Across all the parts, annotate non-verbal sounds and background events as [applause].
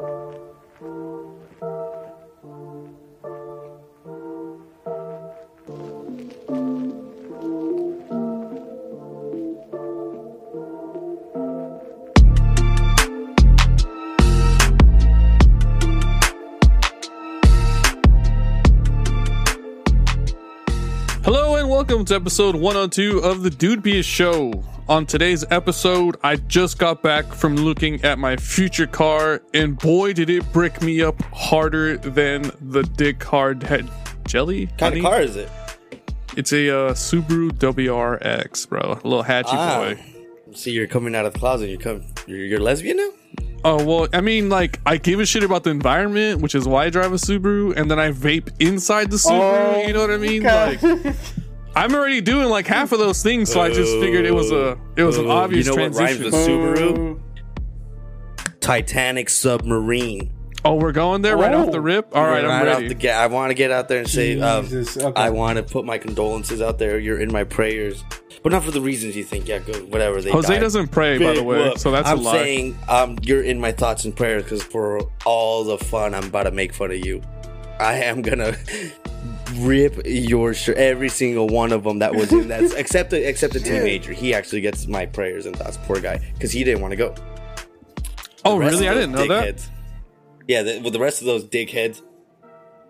Hello and welcome to episode 102 of the Dude Be a Show. On today's episode, I just got back from looking at my future car, and boy, did it brick me up harder than the dick hard head jelly. What kind honey. of car is it? It's a uh, Subaru WRX, bro. A little hatchy Ah. boy. See, you're coming out of the closet. You're coming. You're, you're lesbian now. Oh well, I mean, like I give a shit about the environment, which is why I drive a Subaru, and then I vape inside the Subaru. Oh, you know what I mean? Like I'm already doing like half of those things, so I just figured it was a it was an Oh, obvious you know what rhymes transition. with Subaru? Titanic submarine. Oh, we're going there right Oh. off the rip. All right, I'm ready. Off the ga- I want to get out there and say, um, Jesus, okay. I want to put my condolences out there. You're in my prayers, but not for the reasons you think. Yeah, go whatever. They Jose died. doesn't pray, by the way, whoop. so that's I'm a lie. saying um, you're in my thoughts and prayers because for all the fun I'm about to make fun of you, I am gonna [laughs] rip your shirt, every single one of them that was in that, [laughs] except the, except the teenager. He actually gets my prayers and thoughts. Poor guy, because he didn't want to go. oh, The rest really? I didn't know that. Yeah, the, with the rest of those dickheads,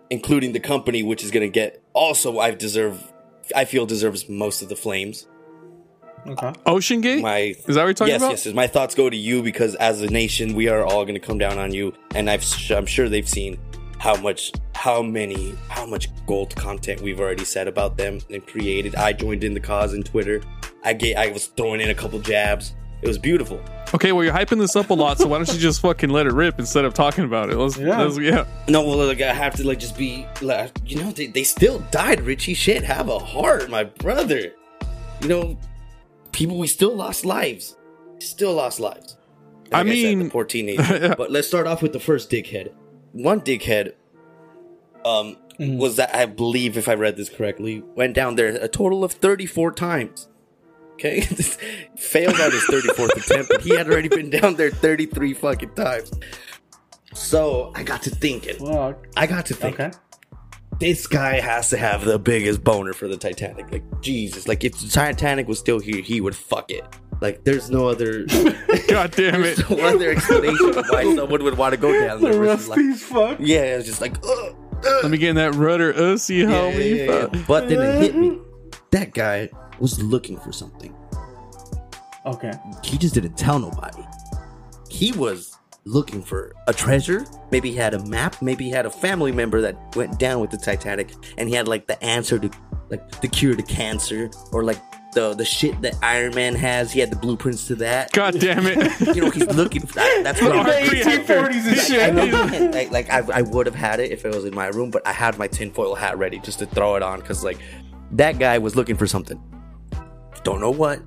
including the company, which is gonna get also I deserve, I feel deserves most of the flames. okay. Ocean Gate? My Is that what you're talking yes, about? yes, yes. My thoughts go to you because as a nation, we are all going to come down on you, and I've, I'm sure they've seen how much, how many, how much gold content we've already said about them and created. I joined in the cause in Twitter. I get, I was throwing in a couple jabs. It was beautiful. Okay, well you're hyping this up a lot, so why don't you just fucking let it rip instead of talking about it? Let's, Yeah. let's- yeah. No, well, like I have to like just be, like, you know, they, they still died. Richie, shit, have a heart, my brother. You know, people, we still lost lives. Still lost lives. I Like said, mean- the poor teenager. [laughs] but let's start off with the first dickhead. One dickhead, um, Mm. was that I believe, if I read this correctly, went down there a total of thirty-four times. Okay, [laughs] failed on his thirty-fourth [laughs] attempt, but he had already been down there thirty-three fucking times. So I got to thinking. Fuck. I got to think. Okay. This guy has to have the biggest boner for the Titanic. Like Jesus, like if the Titanic was still here, he would fuck it. Like there's no other, [laughs] God damn it. no other explanation of why [laughs] someone would want to go down there. The versus rusty like, fuck. yeah, it's just like, ugh, ugh. Let me get in that rudder uh, ussy, Yeah, homie. yeah, yeah, Fuck. yeah. But then it hit me. [laughs] That guy was looking for something. Okay. He just didn't tell nobody. He was looking for a treasure. Maybe he had a map. Maybe he had a family member that went down with the Titanic, and he had like the answer to like the cure to cancer, or like the the shit that Iron Man has. He had the blueprints to that. God damn it. You know, he's looking. For that. That's what The I'm saying. 1840s and shit. know, like, like I, I would have had it if it was in my room, but I had my tinfoil hat ready just to throw it on because like that guy was looking for something. Don't know what,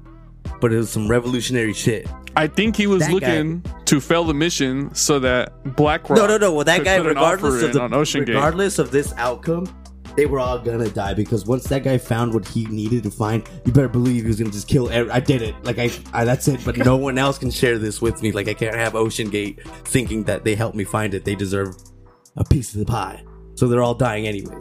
but it was some revolutionary shit. I think he was That guy- looking to fail the mission so that BlackRock. No, no, no. Well, that guy, regardless of the regardless of this outcome, they were all gonna die because once that guy found what he needed to find, you better believe he was gonna just kill. Every, I did it. Like I, I, that's it. But no [laughs] one else can share this with me. Like I can't have Ocean Gate thinking that they helped me find it. They deserve a piece of the pie. So they're all dying anyway.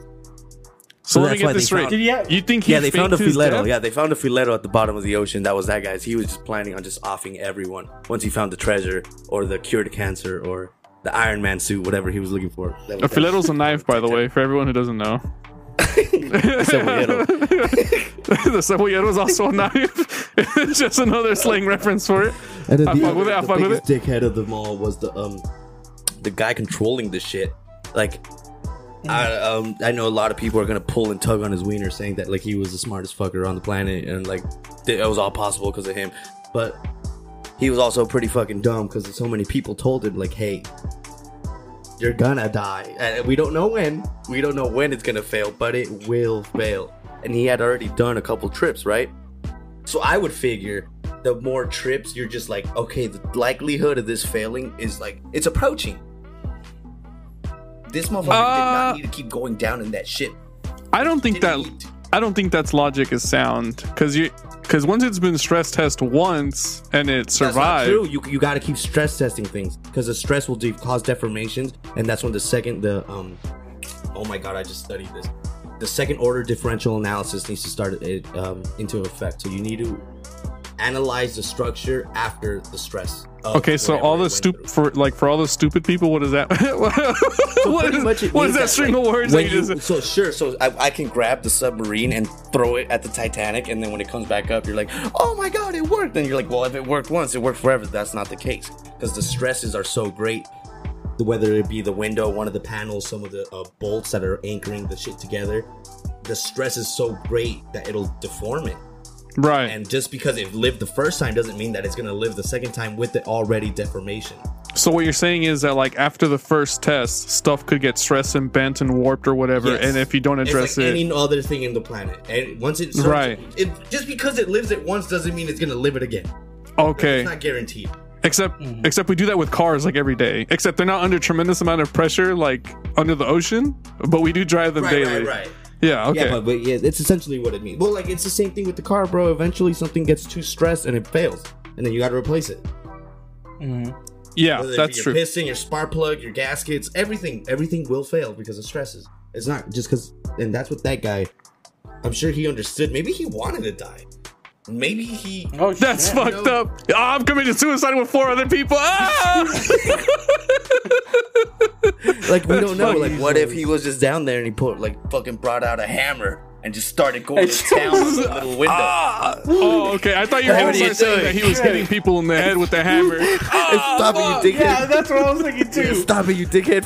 So, So let me that's get why this they straight. found- Did he have- you think he yeah, they found a faked his filero. Yeah, they found a filero at the bottom of the ocean. That was that guy's. He was just planning on just offing everyone once he found the treasure or the cure to cancer or the Iron Man suit, whatever he was looking for. That A was- filero's a knife, by the way, for everyone who doesn't know. [laughs] [laughs] The cebollero is also a knife. it's [laughs] just another slang reference for it. And then I the, fuck with it, I the fuck with biggest dickhead of them all was the um the guy controlling the shit. Like I um I know a lot of people are gonna pull and tug on his wiener, saying that like he was the smartest fucker on the planet and like it was all possible because of him. But he was also pretty fucking dumb because so many people told him like, hey. You're gonna die. And we don't know when. We don't know when it's gonna fail, but it will fail. And he had already done a couple trips, right? So I would figure the more trips, you're just like, okay, the likelihood of this failing is like it's approaching. This motherfucker did Uh, not need to keep going down in that shit. I don't think that Didn't. I don't think that's logic is sound because you Because once it's been stress test once and it survived, true. You you got to keep stress testing things because the stress will de- cause deformations, and that's when the second the um. Oh my god! I just studied this. The second order differential analysis needs to start it um, into effect. So you need to analyze the structure after the stress. Of Okay, so all the stupid for like for all the stupid people, what is that? [laughs] what Pretty what is means that string like, of words that you- just so sure, so I, I can grab the submarine and throw it at the Titanic, and then when it comes back up, you're like, "Oh my god, it worked!" And you're like, "Well, if it worked once, it worked forever." That's not the case because the stresses are so great. Whether it be the window, one of the panels, some of the uh, bolts that are anchoring the shit together, the stress is so great that it'll deform it. Right? And just because it lived the first time doesn't mean that it's gonna live the second time with the already deformation. so what you're saying is that like after the first test, stuff could get stressed and bent and warped or whatever, Yes. and if you don't address it's like it, any other thing in the planet, and once it Right. it, just because it lives it once doesn't mean it's gonna live it again. okay. It's not guaranteed. Except Mm-hmm. except we do that with cars like every day. Except they're not under tremendous amount of pressure like under the ocean, but we do drive them Right, daily. right, right. Yeah, okay. Yeah, but, but yeah, it's essentially what it means. Well, like it's the same thing with the car, bro. Eventually, something gets too stressed and it fails, and then you got to replace it. yeah, Whether that's be true. your piston, your spark plug, your gaskets, everything, everything will fail because of stresses. It's not just because, and that's what that guy. I'm sure he understood. Maybe he wanted to die. Maybe he. Oh, [laughs] That's shit. fucked no. up. Oh, I'm committing suicide with four other people. Ah! [laughs] [laughs] Like we don't know. Like what if he was just down there and he put like fucking brought out a hammer and just started going to town with a little window. Ah! oh, okay. I thought you were What are also you saying doing? that he was hitting people in the head with the [laughs] hammer. Ah, Stop fuck. it, you dickhead! Yeah, that's what I was thinking [laughs] too. Stop it, you dickhead!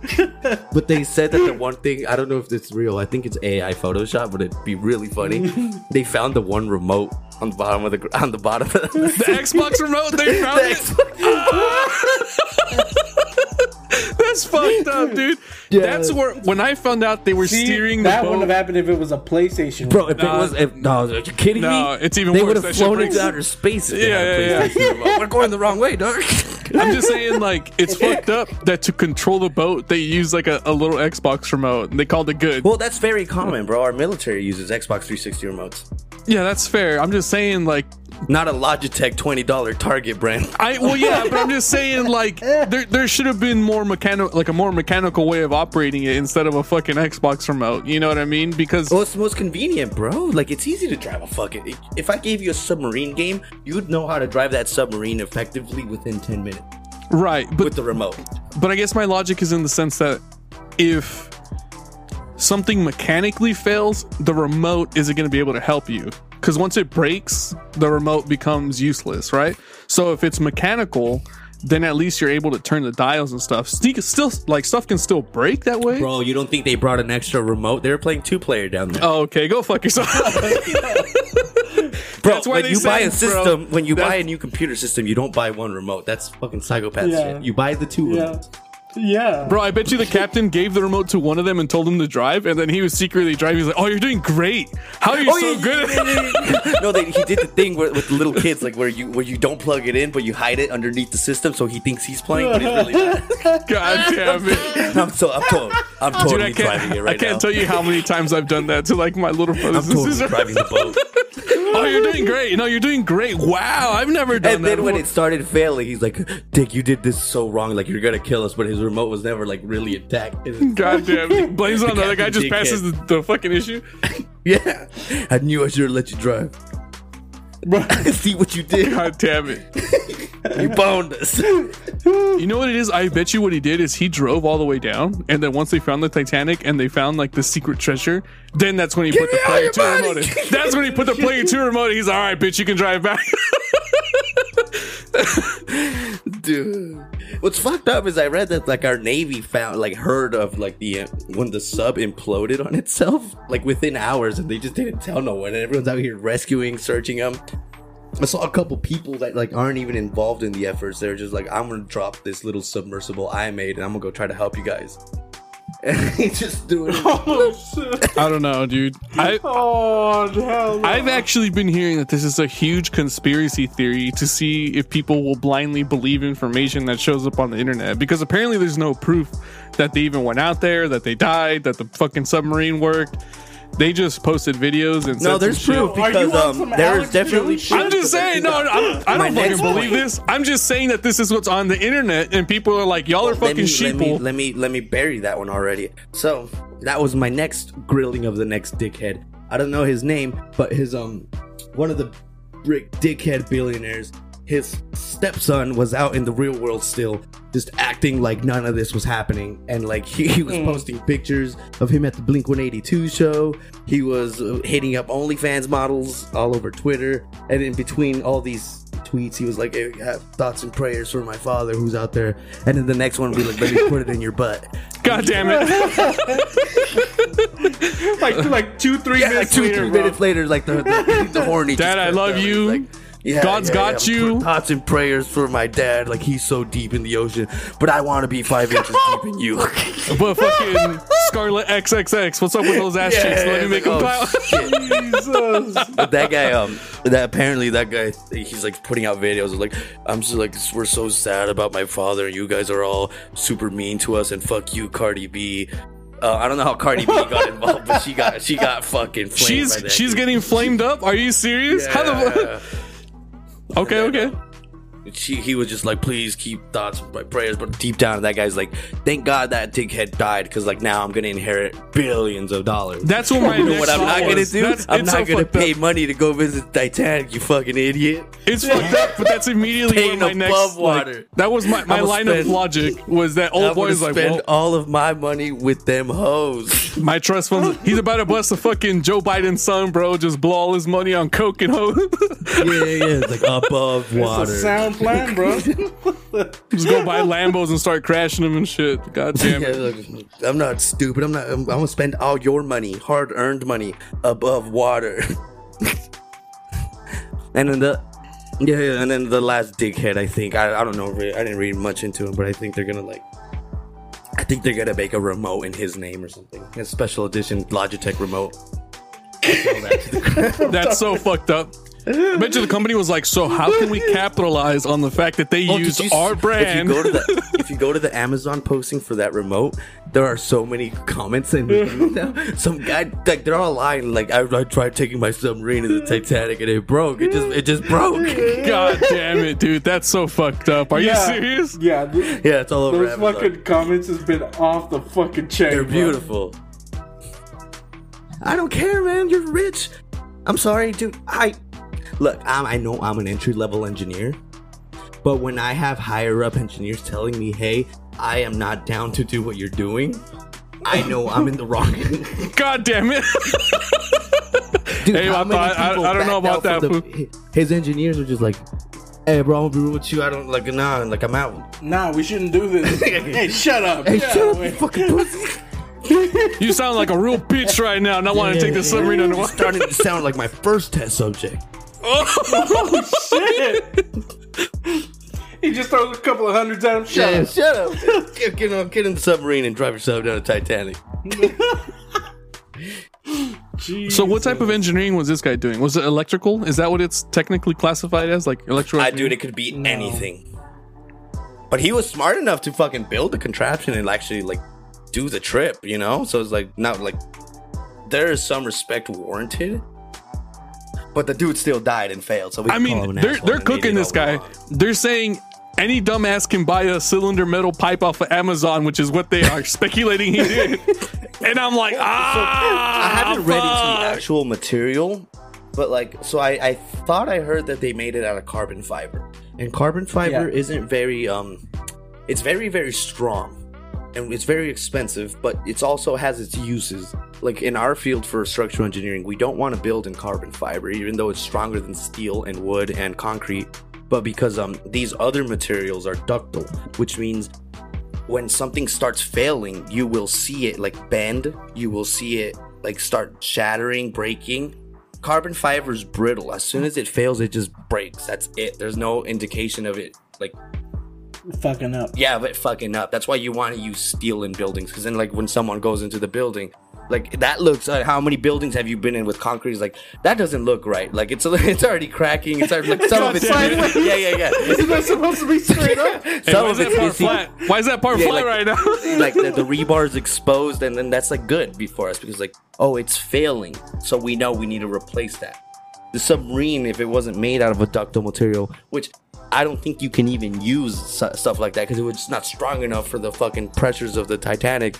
[laughs] but they said that the one thing I don't know if it's real. I think it's AI Photoshop, but it'd be really funny. they found the one remote on the bottom of the on the bottom of the, The Xbox remote, they found it. [laughs] That's fucked up, [laughs] dude. Yeah. That's where when I found out they were See, steering that the boat. wouldn't have happened if it was a PlayStation. Bro, if Nah. it was, if, no, are you kidding No, me? it's even they worse. would have flown breaks- into outer space. If Yeah, yeah, yeah. PlayStation. [laughs] We're going the wrong way, dog. I'm just saying, like, it's fucked up that to control the boat, they use like a, a little Xbox remote and they called it good. well, that's very common, bro. Our military uses Xbox 360 remotes, Yeah, that's fair. I'm just saying, like, not a Logitech twenty dollar Target brand. I well, yeah, but I'm just saying, like, there there should have been more mechanical, like a more mechanical way of operating it instead of a fucking Xbox remote. You know what I mean? Because Well, it's the most convenient, bro. Like, it's easy to drive a fucking. If I gave you a submarine game, you'd know how to drive that submarine effectively within 10 minutes right, but with the remote. But I guess my logic is in the sense that if something mechanically fails, the remote isn't going to be able to help you. Because once it breaks, the remote becomes useless, right? So if it's mechanical, then at least you're able to turn the dials and stuff. Still, still like stuff can still break that way. Bro, you don't think they brought an extra remote? They were playing two player down there. Oh, okay, go fuck yourself. [laughs] bro, that's why when they you buy a say, bro, system, when you buy a new computer system, you don't buy one remote. That's fucking psychopath Yeah. shit. You buy the two Yeah. remotes. Yeah. Bro, I bet you the captain gave the remote to one of them and told him to drive, and then he was secretly driving. He's like, "Oh, you're doing great. How are you Oh, so yeah, good?" yeah, yeah, yeah. no, they, he did the thing where, with little kids, like where you where you don't plug it in, but you hide it underneath the system, so he thinks he's playing, but he's really not. [laughs] [laughs] God damn it. I'm so I'm totally I'm Dude, totally I driving it can't, right I can't now. tell you how many times I've done that to like my little I'm brothers and totally sisters. driving the boat. [laughs] Oh, you're doing great. No, you're doing great. Wow, I've never done And that. then when it started failing, he's like, "Dick, you did this so wrong. Like you're gonna kill us." But his remote was never like really attacked. God damn [laughs] it. Blames on the other guy, just passes the, the fucking issue. [laughs] yeah, I knew I should have let you drive. [laughs] I can see what you did? God damn it. You boned us. You know what it is? I bet you what he did is he drove all the way down, and then once they found the Titanic and they found like the secret treasure, then that's when he put the me all player two remote in. That's when he put the player two remote in. He's all right, bitch, you can drive back. [laughs] [laughs] Dude, what's fucked up is I read that like our navy found like heard of like the uh, when the sub imploded on [laughs] itself like within hours, and they just didn't tell no one. And everyone's out here rescuing, searching them. I saw a couple people that like aren't even involved in the efforts. They're just like, I'm gonna drop this little submersible I made, and I'm gonna go try to help you guys. [laughs] And he's just doing it. Oh. I don't know, dude. I [laughs] Oh, hell no. I've actually been hearing that this is a huge conspiracy theory to see if people will blindly believe information that shows up on the internet because apparently there's no proof that they even went out there, that they died, that the fucking submarine worked. They just posted videos and No, said there's some shit. proof Are you because um, there is definitely. Jones proof I'm just saying, they no, got- I'm, I don't fucking next believe this. I'm just saying that this is what's on the internet, and people are like, y'all are let fucking me, let me let me let me bury that one already. So that was my next grilling of the next dickhead. I don't know his name, but his um one of the brick dickhead billionaires. His stepson was out in the real world still, just acting like none of this was happening, and like he, he was posting pictures of him at the Blink 182 show. He was uh, hitting up OnlyFans models all over Twitter, and in between all these tweets, he was like, hey, have thoughts and prayers for my father who's out there. And then the next one would be like, let me [laughs] put it in your butt. God damn it. [laughs] like like two, three Yeah, like minutes two, later, three bro. minutes later, like the, the, the horny. Dad, I love out. He's you. Like, yeah, God's yeah, got yeah. you. Thoughts and prayers for my dad. Like he's so deep in the ocean, but I want to be five [laughs] inches deep in you. But fucking Scarlet XXX, what's up with those ass cheeks? Let me make them oh. Jesus. But that guy, um, that apparently that guy, he's like putting out videos of like, I'm just like, we're so sad about my father. And you guys are all super mean to us, and fuck you, Cardi B. Uh, I don't know how Cardi B got [laughs] involved, but she got she got fucking. Flamed by She's that she's dude. getting flamed up. Are you serious? How the Yeah. Okay, okay. She he was just like, please keep thoughts my prayers. But deep down, that guy's like, thank God that dickhead died because like now I'm gonna inherit billions of dollars. That's what my you know next what I'm thought not gonna do? That's- I'm not so gonna fucked up. pay money to go visit Titanic. You fucking idiot. It's fucked up, but that's immediately Paying what my next. above like, water. that was my, my I'ma line of logic was that I old want boy is like, spend well, all of my money with them hoes. [laughs] my trust funds. He's about to bust the fucking Joe Biden son, bro. Just blow all his money on coke and hoes. [laughs] yeah, yeah, yeah. It's like above It's a water. sound plan, bro. [laughs] Just go buy Lambos and start crashing them and shit. God damn Yeah, look, I'm not stupid. I'm not. I'm, I'm gonna spend all your money, hard-earned money, above water. [laughs] and then the, yeah, yeah, and then the last dickhead. I think I, I don't know. I didn't read much into him, but I think they're gonna like. I think they're gonna make a remote in his name or something. A special edition Logitech remote. [laughs] That's so fucked up. I bet you the company was like, so how can we [laughs] capitalize on the fact that they Oh, use our brand? If you go to the if you go to the [laughs] Amazon posting for that remote, there are so many comments and. [laughs] Some guy like they're all lying. Like I, I tried taking my submarine to the Titanic and it broke. It just it just broke. God damn it, dude. That's so fucked up. Are you serious? Yeah. th- Yeah, it's all over. Those Amazon. fucking comments has been off the fucking chain. They're bro. beautiful. I don't care, man. You're rich. I'm sorry, dude. I look. I'm, I know I'm an entry level engineer, but when I have higher up engineers telling me, "Hey, I am not down to do what you're doing," I know I'm in the wrong. [laughs] God damn it. [laughs] Dude, Hey, how I many thought- I- people I don't know about that, the- His engineers were just like, "Hey, bro, I'm gonna be real with you. I don't like nah, like I'm out." Nah, we shouldn't do this. [laughs] hey, shut up. Hey, Yeah, shut up, you fucking pussy. You sound like a real bitch right now, not wanting to take the submarine You're underwater. starting to sound like my first test subject. Oh, [laughs] shit. he just throws a couple of hundreds at him. Shut Yeah, up. shut up. [laughs] get, get, on, get in the submarine and drive yourself down to Titanic. [laughs] So, what type of engineering was this guy doing? Was it electrical? Is that what it's technically classified as? Like electrical? Ah, I dude, it could be anything. But he was smart enough to fucking build the contraption and actually like do the trip, you know? So it's like not like there is some respect warranted. But the dude still died and failed. So we I mean, they're they're cooking this guy. wrong. They're saying any dumbass can buy a cylinder metal pipe off of Amazon, which is what they are [laughs] speculating he did. And I'm like, ah, I haven't read into the actual material, but like, so I, I thought I heard that they made it out of carbon fiber, and carbon fiber Yeah. isn't very um, it's very very strong, and it's very expensive, but it also has its uses. Like in our field for structural engineering, we don't want to build in carbon fiber, even though it's stronger than steel and wood and concrete. But because um these other materials are ductile, which means when something starts failing, you will see it like bend, you will see it like start shattering, breaking. Carbon fiber is brittle. As soon as it fails, it just breaks. That's it. There's no indication of it like Fucking up. yeah, but fucking up. That's why you want to use steel in buildings because then like when someone goes into the building, Like that looks. Uh, how many buildings have you been in with concrete? It's like that doesn't look right. Like it's [laughs] it's already cracking. It's already, like [laughs] some of it's sideways. [laughs] yeah yeah yeah. Isn't that supposed to be straight up? Hey, Some why of is that it's part flat? Why is that part Yeah, flat like- right now? like the, the rebar is exposed and then that's like good before us because like oh it's failing so we know we need to replace that the submarine if it wasn't made out of a ductile material which i don't think you can even use stuff like that because it was just not strong enough for the fucking pressures of the titanic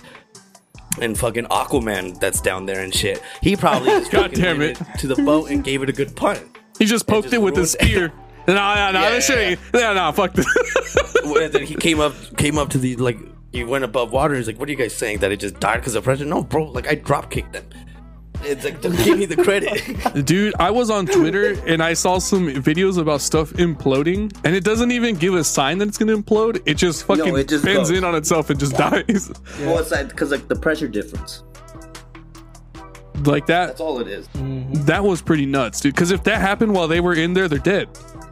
and fucking aquaman that's down there and shit he probably [laughs] just God damn it. to the boat and gave it a good punt He just poked just it with his spear. [laughs] No, no, no, Yeah, this shit yeah, ain't. No, no, fuck this. [laughs] and then he came up came up to the like he went above water and he's like what are you guys saying that it just died because of pressure no bro like i drop kicked them it's like don't give me the credit [laughs] Dude, I was on Twitter and I saw some videos about stuff imploding, and it doesn't even give a sign that it's gonna implode. It just fucking it just bends goes. in on itself and just dies. well it's like because like the pressure difference like that. that's all it is That was pretty nuts, dude. Because if that happened while they were in there, they're dead.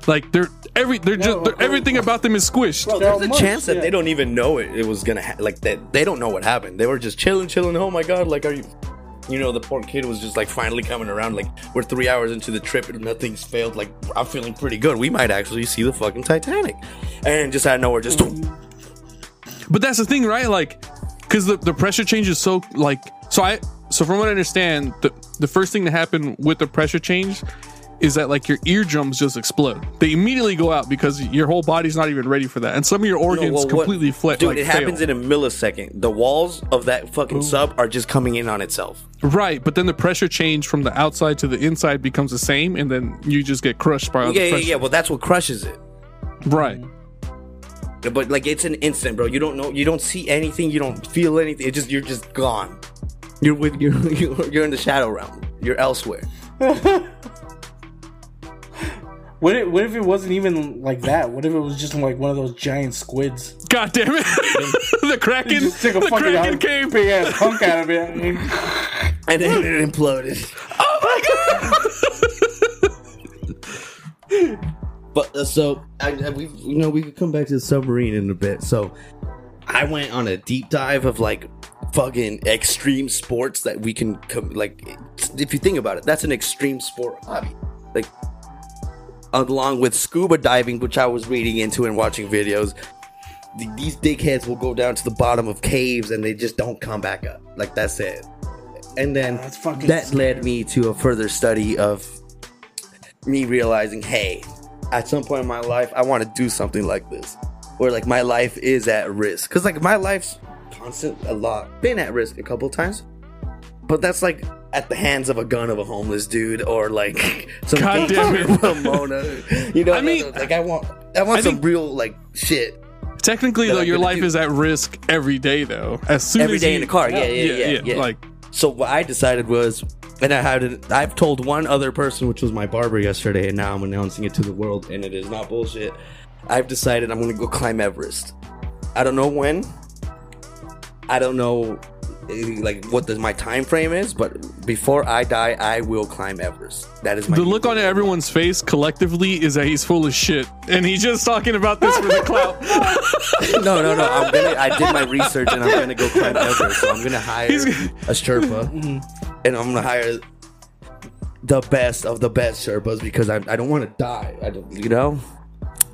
Like they're every they're just they're, course. everything about them is squished. Bro, there's a all chance that yeah. they don't even know it, it was gonna ha- like that they don't know what happened they were just chilling chilling oh my god like are you you know the poor kid was just like finally coming around like we're three hours into the trip and nothing's failed like i'm feeling pretty good. We might actually see the fucking titanic. And just out of nowhere just mm-hmm. But that's the thing, right? Like, because the, the pressure change is so like so I so from what I understand, the the first thing to happen with the pressure change is that like your eardrums just explode. They immediately go out because your whole body's not even ready for that, and some of your organs well, completely flip. Dude, like, it fail. happens in a millisecond. The walls of that fucking sub are just coming in on itself. right, but then the pressure change from the outside to the inside becomes the same, and then you just get crushed by all Yeah, the yeah, pressure. yeah. Well, that's what crushes it. Right. But like, it's an instant, bro. You don't know. You don't see anything. You don't feel anything. It just you're just gone. You're with you're [laughs] you're, you're in the shadow realm. You're elsewhere. [laughs] What if, what if it wasn't even like that? What if it was just like one of those giant squids? God damn it! [laughs] the kraken, Just take a the fucking kraken out- came. big ass hunk out of it. and- [laughs] And then it imploded. Oh my god! [laughs] but uh, so I, I, we you know we could come back to the submarine in a bit. So I went on a deep dive of like fucking extreme sports that we can come like if you think about it, that's an extreme sport hobby. Like along with scuba diving, which I was reading into and watching videos. th- These dickheads will go down to the bottom of caves and they just don't come back up. Like that's it. And then that led me to a further study of me realizing, hey, at some point in my life, I want to do something like this, where like my life is at risk. Cause like my life's constant, a lot, been at risk a couple times, but that's like at the hands of a gun of a homeless dude or like some God damn it. [laughs] Ramona. You know, I mean, like I want, I want I some real like shit Technically, though, I'm your life do. is at risk every day, though. As soon every as day you, in the car. Yeah, yeah, yeah, yeah. Like, So what I decided was, and I had, I've told one other person, which was my barber yesterday, and now I'm announcing it to the world, and it is not bullshit. I've decided I'm going to go climb Everest. I don't know when. I don't know, Eh, like what the, my time frame is, but before I die, I will climb Everest. That is my the look on everyone's face collectively is that he's full of shit, and he's just talking about this for the clout. [laughs] no, no, no. I'm gonna. I did my research, and I'm gonna go climb Everest. So I'm gonna hire He's- a Sherpa, mm-hmm. and I'm gonna hire the best of the best Sherpas because I, I don't want to die. I don't, you know.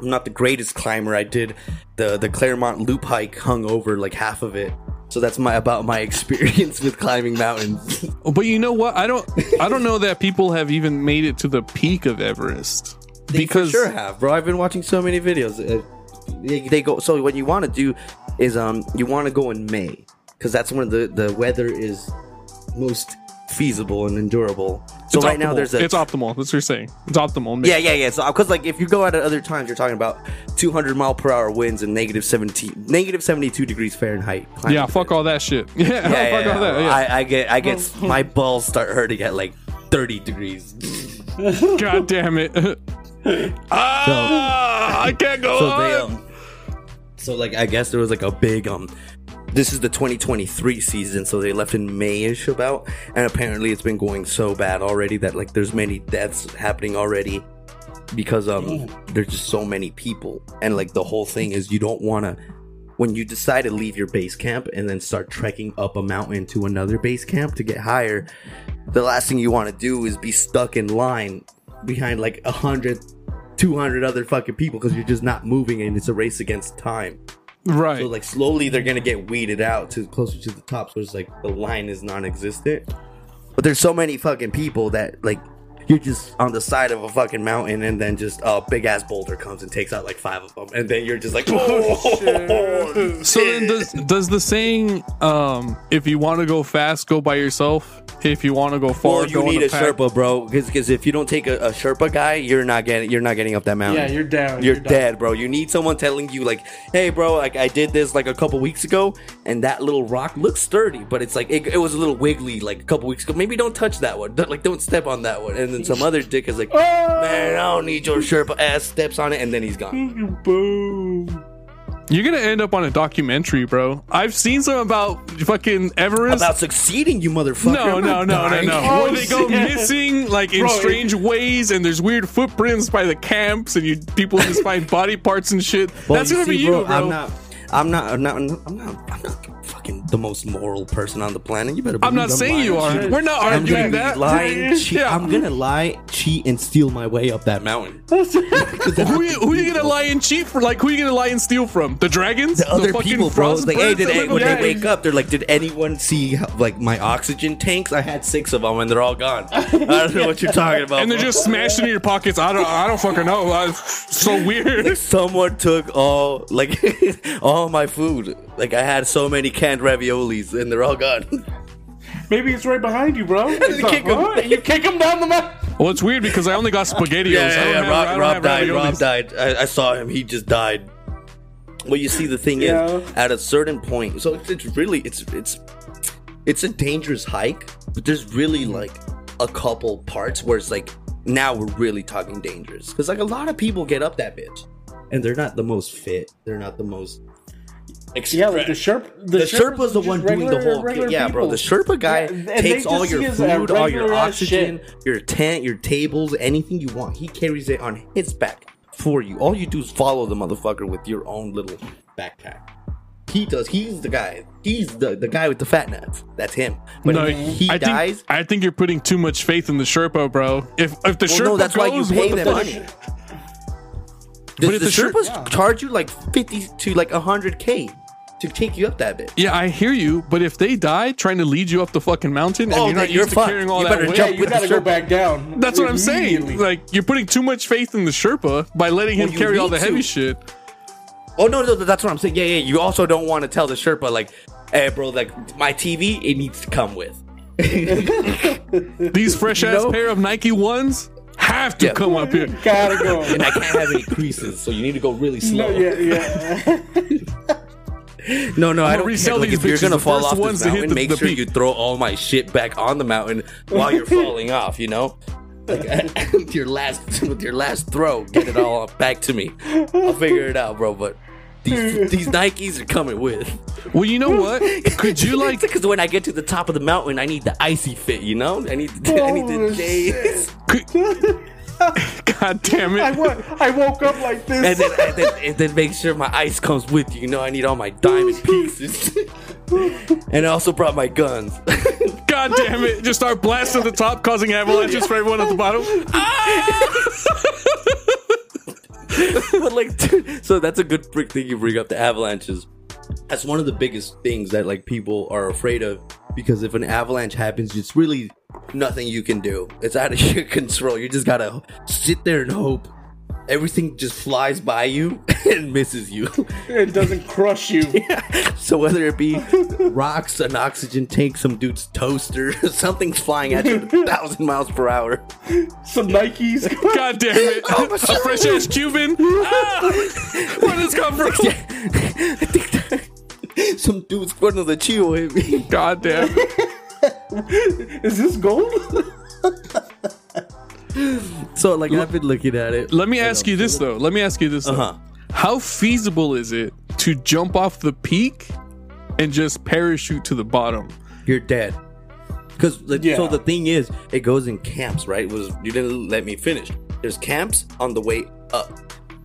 I'm not the greatest climber. I did the the Claremont Loop hike, hung over like half of it. So that's my about my experience with climbing mountains. [laughs] but you know what? I don't. I don't know that people have even made it to the peak of Everest because sure have, bro. I've been watching so many videos. Uh, they, they go. So what you want to do is um you want to go in May because that's when the the weather is most feasible and endurable. So it's right now there's a it's optimal. That's what you're saying. It's optimal. yeah yeah yeah. So because like if you go out at other times, you're talking about 200 mile per hour winds and negative 17 negative 72 degrees Fahrenheit. [laughs] yeah. Fuck all that shit. Yeah. Yeah, fuck yeah, all that. Yeah. I, I get I get [laughs] my balls start hurting at like 30 degrees. God damn it. [laughs] ah, I can't go so on. they um so like i guess there was like a big um this is the 2023 season so they left in mayish about and apparently it's been going so bad already that like there's many deaths happening already because um there's just so many people and like the whole thing is you don't want to when you decide to leave your base camp and then start trekking up a mountain to another base camp to get higher, the last thing you want to do is be stuck in line behind like a hundred, two hundred other fucking people because you're just not moving and it's a race against time. Right. So like slowly they're gonna get weeded out to closer to the top. So it's like the line is non-existent. But there's so many fucking people that like you're just on the side of a fucking mountain and then just a big ass boulder comes and takes out like five of them and then you're just like [laughs] oh, so then does does the saying um if you want to go fast go by yourself if you want to go far well, you go need a a pack. Sherpa, bro. Because if you don't take a, a Sherpa guy, you're not getting you're not getting up that mountain. Yeah, you're down. You're, You're down. dead, bro. You need someone telling you like, "Hey, bro, like I did this like a couple weeks ago, and that little rock looks sturdy, but it's like it, it was a little wiggly like a couple weeks ago. Maybe don't touch that one. Don't, like don't step on that one." And then some other dick is like, oh! "Man, I don't need your Sherpa ass." Steps on it, and then he's gone. Boom. You're gonna end up on a documentary bro i've seen some about fucking everest About succeeding, you motherfucker. no, no, no, no, no. Oh, Where they go oh, shit. missing, like in Bro, strange ways, and there's weird footprints by the camps, and you people just find body parts and shit. Well, That's gonna see, be you, bro. I'm not. I'm not. I'm not. I'm not. I'm not fucking the most moral person on the planet. You better. I'm not saying you are. We're not I'm arguing gonna that. lying. Cheat. Yeah. I'm gonna lie, cheat, and steal my way up that mountain. [laughs] Who you, who you gonna lie and cheat for? Like, who are you gonna lie and steal from? The dragons? The other fucking people, bro. Like, hey, did they, when they wake up, they're like, did anyone see like my oxygen tanks? I had six of them, and they're all gone. I don't know [laughs] what you're talking about. And they're bro. just smashed into your pockets. I don't. I don't fucking know. Uh, so weird. Someone took all like [laughs] all my food. Like I had so many canned raviolis, and they're all gone. [laughs] Maybe it's right behind you, bro. [laughs] It's You kick like, him. You kick him down the mountain. Well, it's weird because I only got spaghettios. Yeah, I yeah, don't yeah. have- I Rob, don't Rob died. Rob died. I, I saw him. He just died. Well, you see, the thing Yeah. is, at a certain point, so it's, it's really it's it's it's a dangerous hike, but there's really like a couple parts where it's like now we're really talking dangerous because like a lot of people get up that bitch, and they're not the most fit. They're not the most. Yeah, like the Sherpa. The, Sherpa's the just one doing the whole regular kit. Yeah, bro. The people. Sherpa guy Yeah, takes all your uh, food, all your oxygen, shit. your tent, your tables, anything you want. He carries it on his back for you. All you do is follow the motherfucker with your own little backpack. He does. He's the guy. He's the, the guy with the fat nuts. That's him. But No, he I dies. Think, I think you're putting too much faith in the Sherpa, bro. If if the Well, Sherpa no, that's why you pay what the them fuck- money. Does if the, the Sherpas Yeah. charge you like fifty to like hundred k to take you up that bit? Yeah, I hear you, but if they die trying to lead you up the fucking mountain and Oh, you're not you're used to carrying all You that better weight, Yeah, you gotta go back down. that's what I'm saying. Like you're putting too much faith in the Sherpa by letting him Well, you carry all need the heavy to. shit. Oh no, no, that's what I'm saying. Yeah, yeah. You also don't want to tell the Sherpa like, "Hey, bro, like my TV, it needs to come with." [laughs] [laughs] These fresh ass know? pair of Nike ones have to Yeah. come up here. Gotta go. and I can't have any creases, so you need to go really slow. No, yeah, yeah. [laughs] [laughs] No, no, I gonna don't resell care. These if you're gonna fall off ones this mountain, the- make the sure peak. you throw all my shit back on the mountain while you're [laughs] falling off. You know, like [laughs] with your last with your last throw, get it all back to me. I'll figure it out, bro. But these these Nikes are coming with. Well, you know what? Could you like? Because when I get to the top of the mountain, I need the icy fit. You know, I need I need Oh, the J's. Could, [laughs] God damn I, it! wo- I woke up like And this. then, and, then, and then make sure my ice comes with you. You know, I need all my diamond [laughs] pieces. [laughs] and I also brought my guns. God damn it! Just start blasting the top, causing avalanches for everyone at the bottom. Ah! but like, dude, so that's a good brick thing you bring up the avalanches. That's one of the biggest things that like people are afraid of because if an avalanche happens, it's really nothing you can do. It's out of [laughs] your control. You just gotta sit there and hope everything just flies by you [laughs] and misses you. [laughs] It doesn't crush you. so whether it be rocks, an oxygen tank, some dude's toaster, something's flying at you at a thousand miles per hour. Some Nikes. God damn it! Oh, A fresh ass Cuban. Ah! Where did this come from? I think that some dude's front of the chill hit me. God damn. Is this gold? [laughs] So like I've been looking at it. Let me ask you this though. Let me ask you this. Uh-huh. How feasible is it to jump off the peak and just parachute to the bottom? You're dead. Because Yeah. so the thing is, it goes in camps, right? Was you didn't let me finish? There's camps on the way up.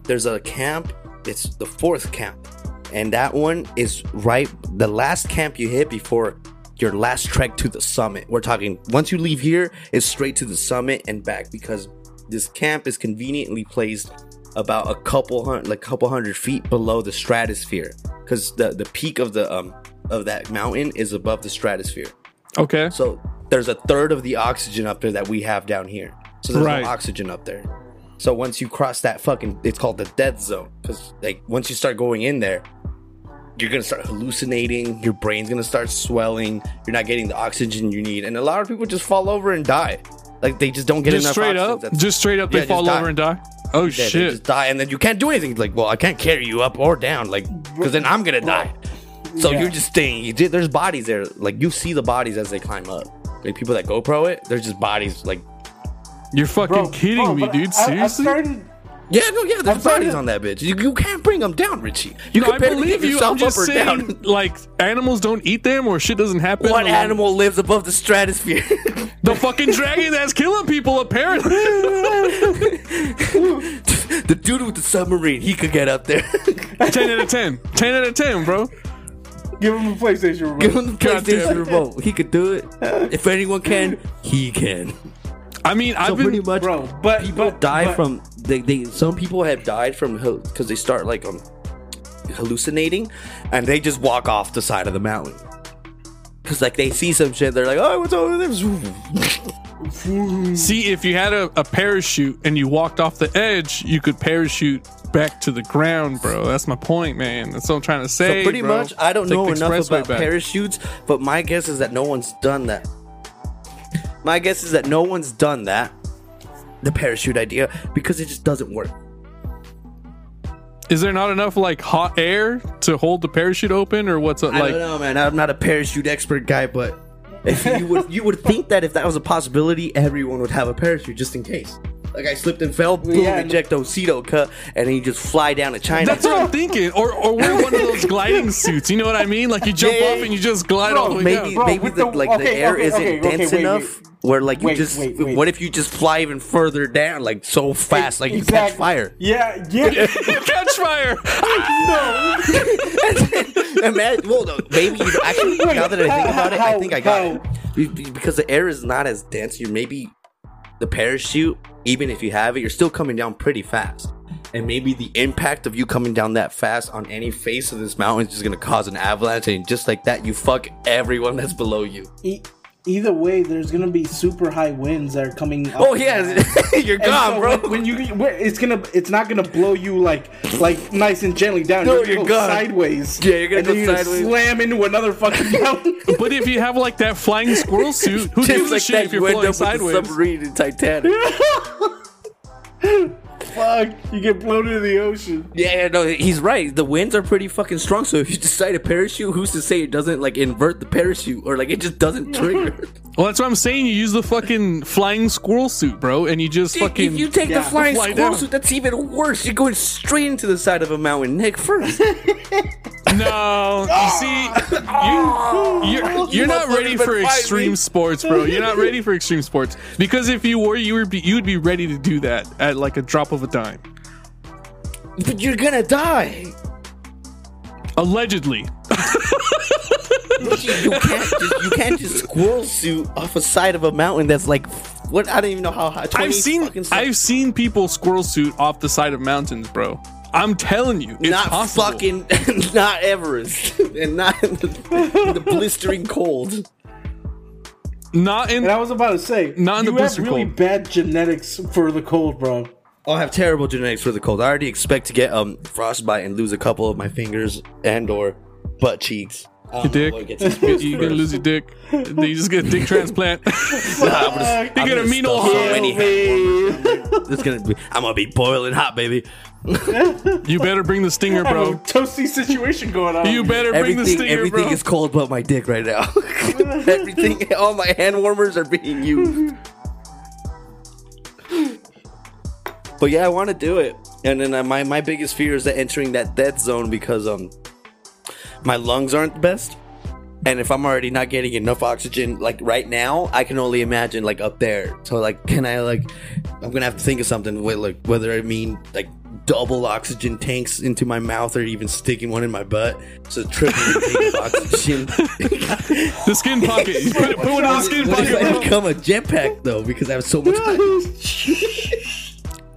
There's a camp. It's the fourth camp and that one is right the last camp you hit before your last trek to the summit. We're talking once you leave here, it's straight to the summit and back because this camp is conveniently placed about a couple hundred, like a couple hundred feet below the stratosphere, because the the peak of the um of that mountain is above the stratosphere. Okay. So there's a third of the oxygen up there that we have down here. So there's Right. no oxygen up there. So once you cross that fucking, it's called the death zone. Because like once you start going in there, you're gonna start hallucinating. Your brain's gonna start swelling. You're not getting the oxygen you need, and a lot of people just fall over and die. Like they just don't get Just enough. straight oxygen. up, That's- just straight up, Yeah, they just fall die. over and die. Oh yeah, they shit! just die, and then you can't do anything. Like, well, I can't carry you up or down, like, because then I'm gonna die. So Yeah. you're just staying. You did, there's bodies there. Like you see the bodies as they climb up. Like people that GoPro it, there's just bodies. Like, You're fucking kidding bro, me, dude. I- I Seriously? started- yeah, no, yeah, there's bodies on that bitch. You, you can't bring them down, Richie. You No, can I barely believe get you. I'm yourself just up or saying, down. like animals don't eat them or shit doesn't happen. What Like, animal lives above the stratosphere? [laughs] The fucking dragon that's killing people, apparently. [laughs] the dude with the submarine, he could get up there. [laughs] 10 out of 10. 10 out of 10, bro. Give him the PlayStation remote. Give him the PlayStation remote. He could do it. If anyone can, he can. I mean, So I've been. pretty much, Bro, but people but, die but- from they, they some people have died from because they start like um hallucinating and they just walk off the side of the mountain because like they see some shit they're like oh what's over there [laughs] See, if you had a, a parachute and you walked off the edge, you could parachute back to the ground, bro. That's my point, man. That's what I'm trying to say. so pretty bro. much i don't Take know enough about back. parachutes but my guess is that no one's done that my guess is that no one's done that the parachute idea because it just doesn't work Is there not enough like hot air to hold the parachute open, or what's it I like? don't know, man. I'm not a parachute expert guy, but if you would you would think that if that was a possibility, everyone would have a parachute just in case. Like I slipped and fell, boom, Yeah. ejectocito cut, and then you just fly down to China. That's what I'm thinking. Or or wear one of those gliding [laughs] suits. You know what I mean? Like you jump Yeah, off and you just glide all the way maybe down. Bro, maybe the, the- like the air okay, isn't okay, okay, dense wait, enough wait. where like you Wait, just wait, wait. what if you just fly even further down like so fast like you catch fire Yeah, yeah. [laughs] Catch fire! [laughs] no. Imagine, well, no, maybe you actually. Wait, now that I think how- about it, I think I got how- it Be- be- because the air is not as dense. You maybe the parachute, even if you have it, you're still coming down pretty fast. And maybe the impact of you coming down that fast on any face of this mountain is just gonna cause an avalanche, and just like that, you fuck everyone that's below you. Either way, there's gonna be super high winds that are coming. up Oh yeah, [laughs] you're And gone, so bro. When, when you, it's gonna, it's not gonna blow you like, like nice and gently down. No, you're, gonna you're go gone. sideways. Yeah, you're gonna and go then you're sideways. slam into another fucking [laughs] mountain. But if you have like that flying squirrel suit, who gives just a like shit that, if you're you end flying up with the sideways? submarine in Titanic. [laughs] Fuck, you get blown into the ocean. Yeah, yeah, no, he's right. The winds are pretty fucking strong. So if you [laughs] decide to parachute, who's to say it doesn't like invert the parachute or like it just doesn't [laughs] trigger? Well, that's what I'm saying. You use the fucking flying squirrel suit, bro, and you just If- fucking. if you take Yeah. the flying Fly squirrel down. suit, that's even worse. You're going straight into the side of a mountain, neck first. [laughs] No, you ah! see, you, you're, ah! you're not ready for extreme me. sports, bro. You're not ready for extreme sports because if you were, you would be, you'd be ready to do that at like a drop of a dime. but you're gonna die. Allegedly, You can't just you can't just squirrel suit off a side of a mountain that's like what I don't even know how high. I've seen. I've seen people squirrel suit off the side of mountains, bro. I'm telling you, it's not possible. fucking [laughs] not Everest [laughs] and not in the, in the blistering cold. not in. And I was about to say, Not in the you have really cold. bad genetics for the cold, bro. I'll have terrible genetics for the cold. I already expect to get um frostbite and lose a couple of my fingers and or butt cheeks. I Your dick. what gets [laughs] me You're gonna lose your dick. Then you just get a dick [laughs] transplant. Nah, I'm gonna, [laughs] You I'm get a gonna mean stuff old so many hand. It's gonna be. I'm gonna be boiling hot, baby. you better bring the stinger, bro. toasty situation going on. You better bring the Everything, stinger, everything bro. is cold but my dick right now. everything, all my hand warmers are being used. But yeah, I want to do it. And then uh, my my biggest fear is that entering that death zone because um my lungs aren't the best. And if I'm already not getting enough oxygen, like right now, I can only imagine like up there. So like, can I like? I'm gonna have to think of something with like whether I mean like double oxygen tanks into my mouth or even sticking one in my butt. So triple [laughs] oxygen. [laughs] The skin [laughs] pocket. You put, put one in the skin What if I pocket, bro. become a jetpack though? Because I have so much.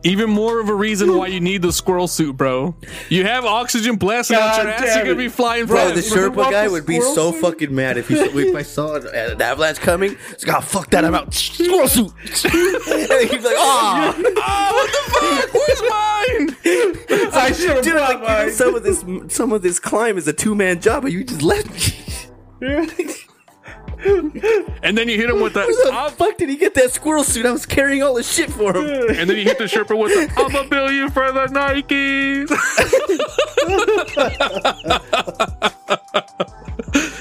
Even more of a reason why you need the squirrel suit, bro. You have oxygen blasting out your ass. You're gonna be flying Bro, the But Sherpa guy the would be so suit? fucking mad if he if I saw an an avalanche coming. It's like, oh fuck that, I'm out. Squirrel suit. [laughs] and he's like, oh, oh, what the fuck? Where's mine? [laughs] I should have dude, like, brought you know, mine. some of this some of this climb is a two man job, but you just left me. [laughs] And then you hit him with the. How the fuck did he get that squirrel suit? I was carrying all the shit for him. And then you hit the Sherpa with the. [laughs] I'm a billion for the Nikes.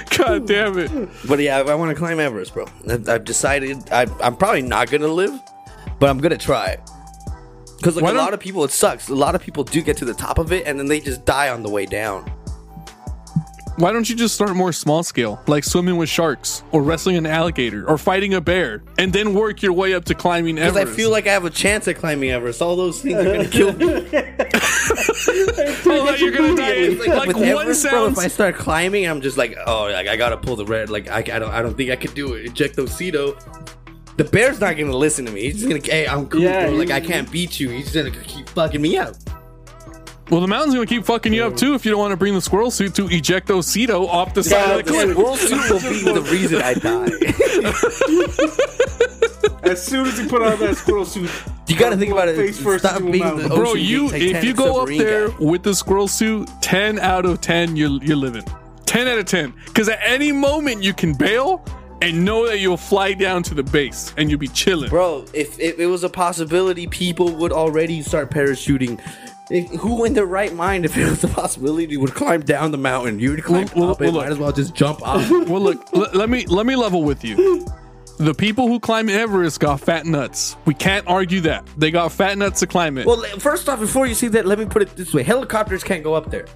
[laughs] God damn it. But yeah, I, I want to climb Everest, bro. I, I've decided I, I'm probably not gonna live, but I'm gonna try it. Because like Why a don't- lot of people, it sucks. A lot of people do get to the top of it and then they just die on the way down. Why don't you just start more small scale, like swimming with sharks, or wrestling an alligator, or fighting a bear, and then work your way up to climbing Everest? Because I feel like I have a chance at climbing Everest. All those things are gonna kill me. [laughs] oh, that you're gonna die. in, It's Like, with one Everest, bro, if I start climbing, I'm just like, oh, like I gotta pull the red. Like I, I don't, I don't think I could do it. Ejectocito. The bear's not gonna listen to me. He's just gonna, hey, I'm cool, Yeah, bro. Like I can't beat you. He's gonna keep fucking me up. Well, the mountain's gonna keep fucking you up too if you don't want to bring the squirrel suit to ejectocito off the side Yeah, of the The cliff. squirrel suit will be the reason I die. [laughs] As soon as he put on that squirrel suit, You gotta think about it. Face first Stop into a being mountain. the Bro, you if you go up there guy. with the squirrel suit, ten out of ten, you're you're living. Ten out of ten, because at any moment you can bail and know that you'll fly down to the base and you'll be chilling. Bro, if, if it was a possibility, people would already start parachuting. If, who in their right mind, if it was a possibility, would climb down the mountain? You would climb Well, well, up and well, might look. as well just jump off. [laughs] Well, look, l- let me let me level with you. The people who climb Everest got fat nuts. We can't argue that they got fat nuts to climb it. well, first off, before you see that, let me put it this way: helicopters can't go up there.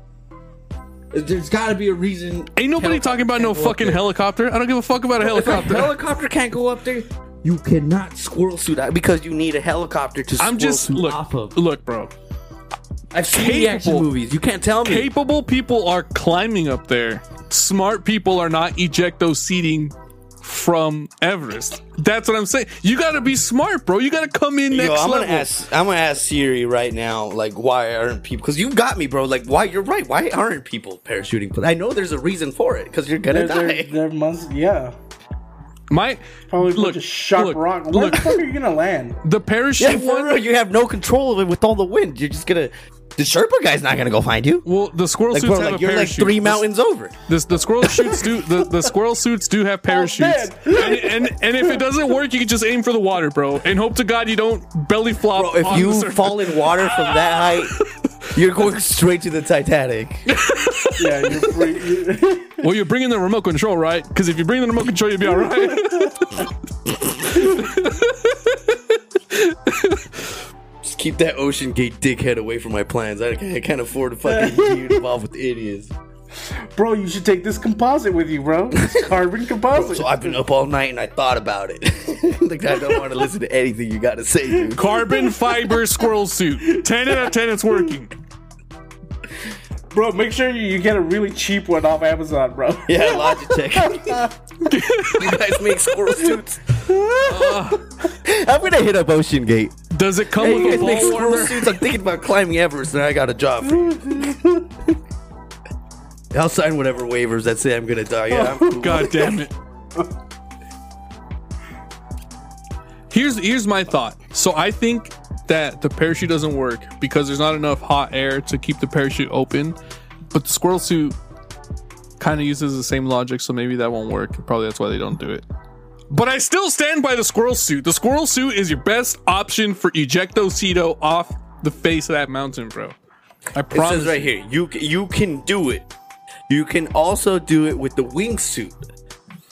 There's got to be a reason. Ain't nobody talking about no up fucking helicopter. I don't give a fuck about a If a helicopter. helicopter can't go up there, you cannot squirrel suit out because you need a helicopter to. I'm squirrel just suit look, off of. look, bro. I've seen the action capable- movies. You can't tell me. Capable people are climbing up there. Smart people are not ejecto seating from Everest. That's what I'm saying. You got to be smart, bro. You got to come in Yo, next I'm level. gonna ask. I'm gonna ask Siri right now. Like, why aren't people? Because you got me, bro. Like, why? You're right. Why aren't people parachuting? But I know there's a reason for it. Because you're gonna there, die. there, there must, yeah, My probably look, look, a sharp look, rock. Where look. the fuck are you gonna land? [laughs] the parachute yeah, one. real. You have no control of it with all the wind. You're just gonna. The Sherpa guy's not gonna go find you. Well, the squirrel Like, suits bro, have like a you're like parachute. three The- mountains over. The, the squirrel shoots do the, the squirrel suits do have [laughs] parachutes, [laughs] and, and and if it doesn't work, you can just aim for the water, bro, and hope to God you don't belly flop. Bro, if on you surface. fall in water from that height, you're going straight to the Titanic. [laughs] Yeah, you're free. you- [laughs] well, you're bringing the remote control, right? Because if you bring the remote control, you'll be all right. [laughs] Just keep that Ocean Gate dickhead away from my plans. I can't, I can't afford to fucking be involved with idiots. Bro, you should take this composite with you, bro. This [laughs] carbon composite. So I've been up all night and I thought about it. [laughs] like I don't want to listen to anything you got to say, dude. Carbon fiber squirrel suit. Ten out of ten, it's working. bro, make sure you, you get a really cheap one off Amazon, bro. Yeah, Logitech. [laughs] you guys make squirrel suits. I'm gonna hit up Ocean Gate. Does it come Hey, you with a guys make ball squirrel warmer? suits. I'm thinking about climbing Everest, and I got a job for you. I'll sign whatever waivers that say I'm gonna die. Yeah, I'm oh, cool. God damn it. Here's here's my thought. So I think that the parachute doesn't work because there's not enough hot air to keep the parachute open. But the squirrel suit kind of uses the same logic, so maybe that won't work. Probably that's why they don't do it. But I still stand by the squirrel suit. The squirrel suit is your best option for ejectocito off the face of that mountain, bro. I promise. It says right here, you you can do it. You can also do it with the wingsuit,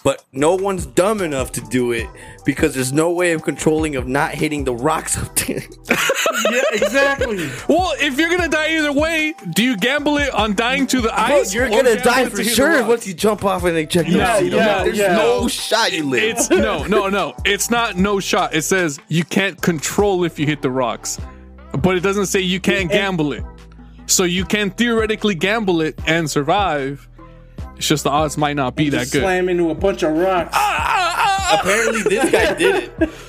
but no one's dumb enough to do it because there's no way of controlling of not hitting the rocks up there. [laughs] [laughs] yeah, exactly. Well, if you're gonna die either way, do you gamble it on dying to the Bro, ice? you're or gonna die for to sure once you jump off and they check Yeah, you. yeah, There's yeah. no shot you live. It's no, no, no. It's not no shot. It says you can't control if you hit the rocks. but it doesn't say you can't gamble it. So you can theoretically gamble it and survive. It's just the odds might not be that Just good. slam into a bunch of rocks. Ah, ah, ah, Apparently, this guy did it. [laughs]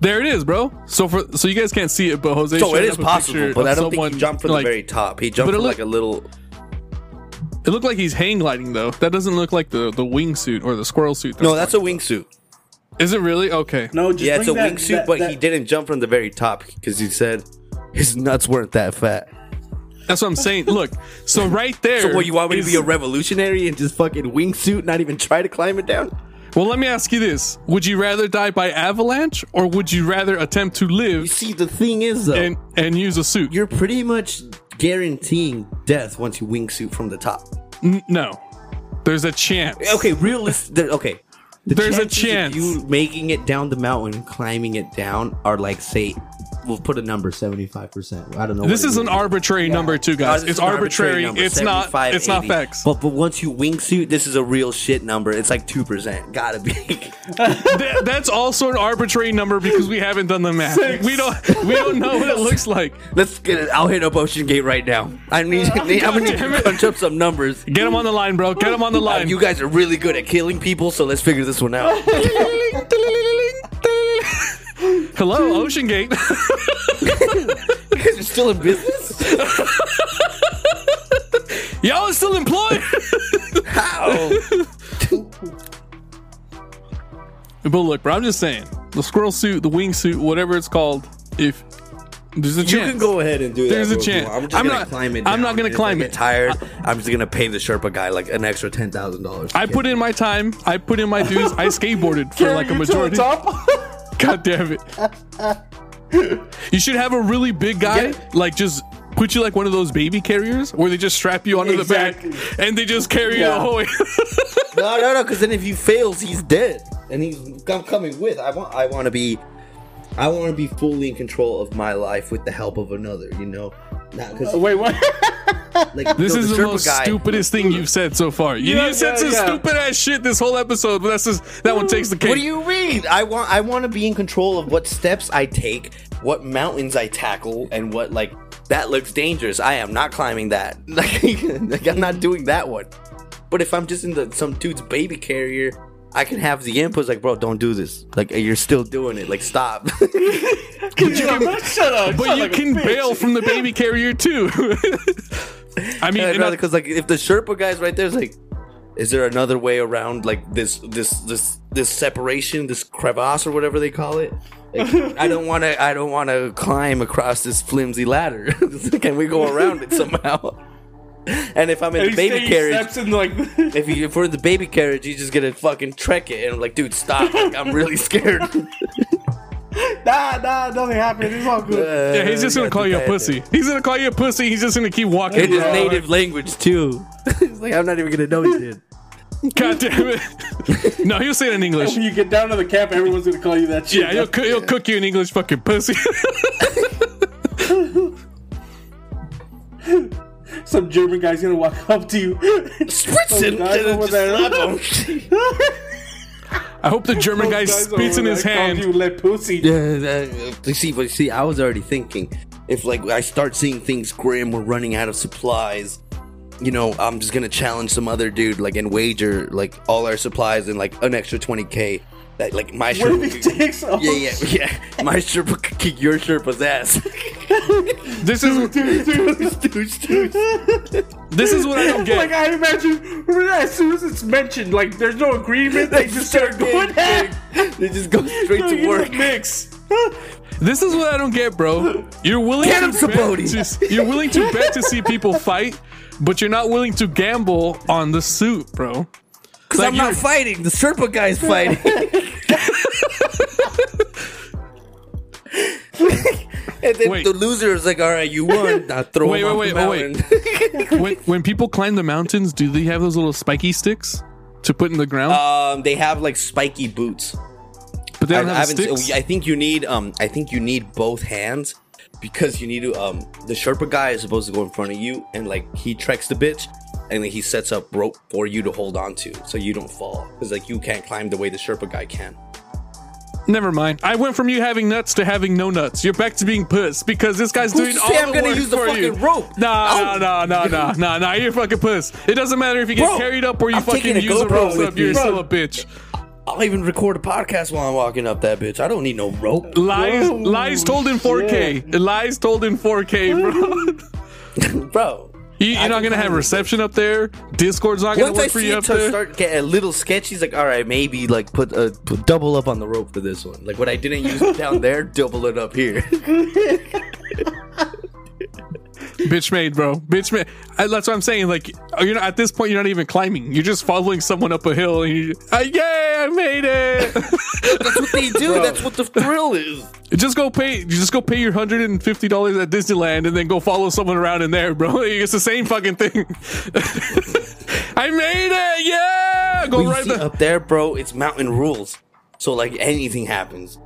There it is, bro. So for so you guys can't see it, but Jose. So it is possible, picture but of I don't think someone, he jumped from like, the very top. He jumped it from look- like a little. It looked like he's hang gliding though. That doesn't look like the the wingsuit or the squirrel suit. No, that's a wingsuit. Is it really? Okay. No, just Yeah, it's a bring that- wingsuit, but that- he didn't jump from the very top because he said his nuts weren't that fat. That's what I'm saying. Look, so right [laughs] there. So, what you want me to be a revolutionary and just fucking wingsuit, not even try to climb it down? Well, let me ask you this: Would you rather die by avalanche, or would you rather attempt to You live see, the thing is though, and and use a suit? you're pretty much guaranteeing death once you wingsuit from the top. N- no, there's a chance. Okay, realistic. There, okay, the There's a chance. you making it down the mountain, climbing it down, are like say, we'll put a number seventy five percent. I don't know. This is an arbitrary number, too, guys. Uh, this it's is an arbitrary. it's not. 75, It's not 80. facts. But but once you wingsuit, this is a real shit number. It's like two percent. Gotta be. [laughs] Th- that's also an arbitrary number because we haven't done the math. Six. We don't. We don't know what it [laughs] looks like. Let's get it. I'll hit up Ocean Gate right now. I need. [laughs] I'm gonna need damn to it. punch up some numbers. Get him on the line, bro. Get him on the Uh, line. you guys are really good at killing people, so let's figure this one out. Hello, Ocean Gate. [laughs] you guys are still in business. Y'all are still employed. How? [laughs] but look, bro. I'm just saying, the squirrel suit, the wing suit, whatever it's called. If there's a chance, You can go ahead and do that. There's a bro, if you chance. I'm I'm gonna not- climb it. I'm not gonna and if climb I it. tired. I'm just gonna pay the Sherpa guy like an extra ten thousand dollars. I put in my time. I put in my dues. I [laughs] skateboarded for like a to majority. top. God damn it. You should have a really big guy, Yeah. like just put you like one of those baby carriers where they just strap you onto Exactly. the back and they just carry Yeah. you away. [laughs] No, no, no. Because then if he fails, he's dead, and he's I'm coming with. I want. I want to be. I want to be fully in control of my life with the help of another. You know, not because Wait, what? [laughs] like this is the, Sherpa most guy- stupidest thing you've said so far. You, Yeah, you said yeah, some yeah. stupid ass shit this whole episode, but that's just that one takes the cake. What do you mean? I want I want to be in control of what steps I take, what mountains I tackle, and what like that looks dangerous. I am not climbing that. Like, [laughs] like I'm not doing that one. But if I'm just in the some dude's baby carrier, I can have the inputs like, bro, don't do this. Like you're still doing it. Like stop. [laughs] Shut up. but you can bail from the baby carrier too. [laughs] I mean, and because like if the Sherpa guy's right there, it's like, is there another way around like this this this this separation, this crevasse or whatever they call it? Like, I don't [laughs] want to. I don't want to climb across this flimsy ladder. [laughs] Can we go around it somehow? And if I'm in the baby carriage, in like, [laughs] if you if we're in the baby carriage, you just gonna fucking trek it, and I'm like, dude, stop! Like, I'm really scared. Nah, nah, nothing happened. It's all good. yeah, he's just gonna call you a pussy. He's gonna call you a pussy. He's just gonna keep walking. In his around. native language too. [laughs] It's like I'm not even gonna know he did. God damn it! no, he'll say it in English. When you get down to the camp, everyone's gonna call you that shit. Yeah, he'll, coo- he'll cook you in English, fucking pussy. [laughs] Some German guy's gonna walk up to you. Spritzen, [laughs] guys over there. Slap him. I hope the [laughs] German guy Guys spits in his there hand. You let pussy. Yeah, uh, that- you see, but see, I was already thinking if like I start seeing things grim, we're running out of supplies. You know, I'm just gonna challenge some other dude, like, and wager like all our supplies and like an extra 20k. That like my What if Sherpa. he takes off? Yeah, yeah, yeah. My shirt could kick your Sherpa's ass. This is Stooge, stooge. [laughs] this is what I don't get. Like. I imagine, as soon as it's mentioned, like there's no agreement, they just start going at. They just go straight Look, to it's a work. mix. This is what I don't get, bro. You're willing Get to him, bet Sapote. to, you're willing to bet to see people fight, but you're not willing to gamble on the suit, bro. Because Like I'm not fighting. The Sherpa guy's [laughs] fighting. and then Wait. the loser is like, all right, you won. [laughs] Now throw Wait, him wait, off wait, the oh, wait. [laughs] when when people climb the mountains, do they have those little spiky sticks to put in the ground? um, they have like spiky boots. but they I, don't I have haven't. sticks. I think you need. Um, I think you need both hands because you need to. Um, the Sherpa guy is supposed to go in front of you and like he treks the bitch. And then he sets up rope for you to hold on to, so you don't fall. Because like you can't climb the way the Sherpa guy can. Never mind. I went from you having nuts to having no nuts. You're back to being puss because this guy's Who's doing all say the I'm gonna work use the for fucking you. rope? Nah, Oh. nah, nah, nah, [laughs] nah, nah, You're fucking puss. It doesn't matter if you get Bro, carried up or you I'm fucking a use the GoPro ropes with up. You're me. still a bitch. I'll even record a podcast while I'm walking up that bitch. I don't need no rope. Lies, lies told in 4K. Lies told in 4K, bro. [laughs] Bro. You, you're not gonna have reception up there. Discord's not gonna Once I work for see you it up to there. start get a little sketchy, he's like, all right, maybe like put, uh, put double up on the rope for this one. Like what I didn't use down [laughs] there, double it up here. [laughs] Bitch made, bro. Bitch made. That's what I'm saying. Like, you're not, at this point, you're not even climbing. You're just following someone up a hill, and you, uh, yeah, I made it. [laughs] That's what they do. That's what the thrill is. just go pay. Just go pay your hundred and fifty dollars at Disneyland, and then go follow someone around in there, bro. [laughs] It's the same fucking thing. [laughs] I made it. Yeah, go you right see, there. up there, bro, it's mountain rules. So like anything happens.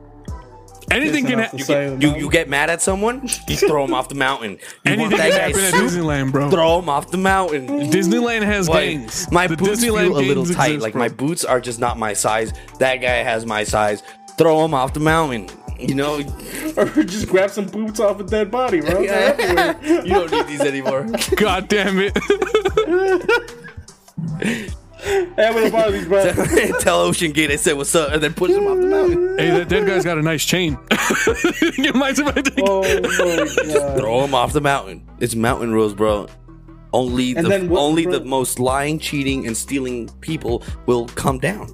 Anything can happen. the side You you get mad at someone, you throw him off the mountain. You Anything want that can guy's happen at soup, Disneyland, bro. throw him off the mountain. Disneyland has Like, gangs. my The boots Disneyland feel a little gangs tight. exist, like bro. my boots are just not my size. That guy has my size. Throw him off the mountain. You know, [laughs] or just grab some boots off a dead body, bro. [laughs] They're you don't need these anymore. [laughs] God damn it. Hey, I'm gonna borrow these, bro. [laughs] Tell Ocean Gate I said what's up, and then push him off the mountain. hey, that dead guy's got a nice chain. [laughs] Get mine if I take- Oh my god. [laughs] Throw him off the mountain. It's mountain rules, bro. Only And the then what- only bro- the most lying, cheating, and stealing people will come down.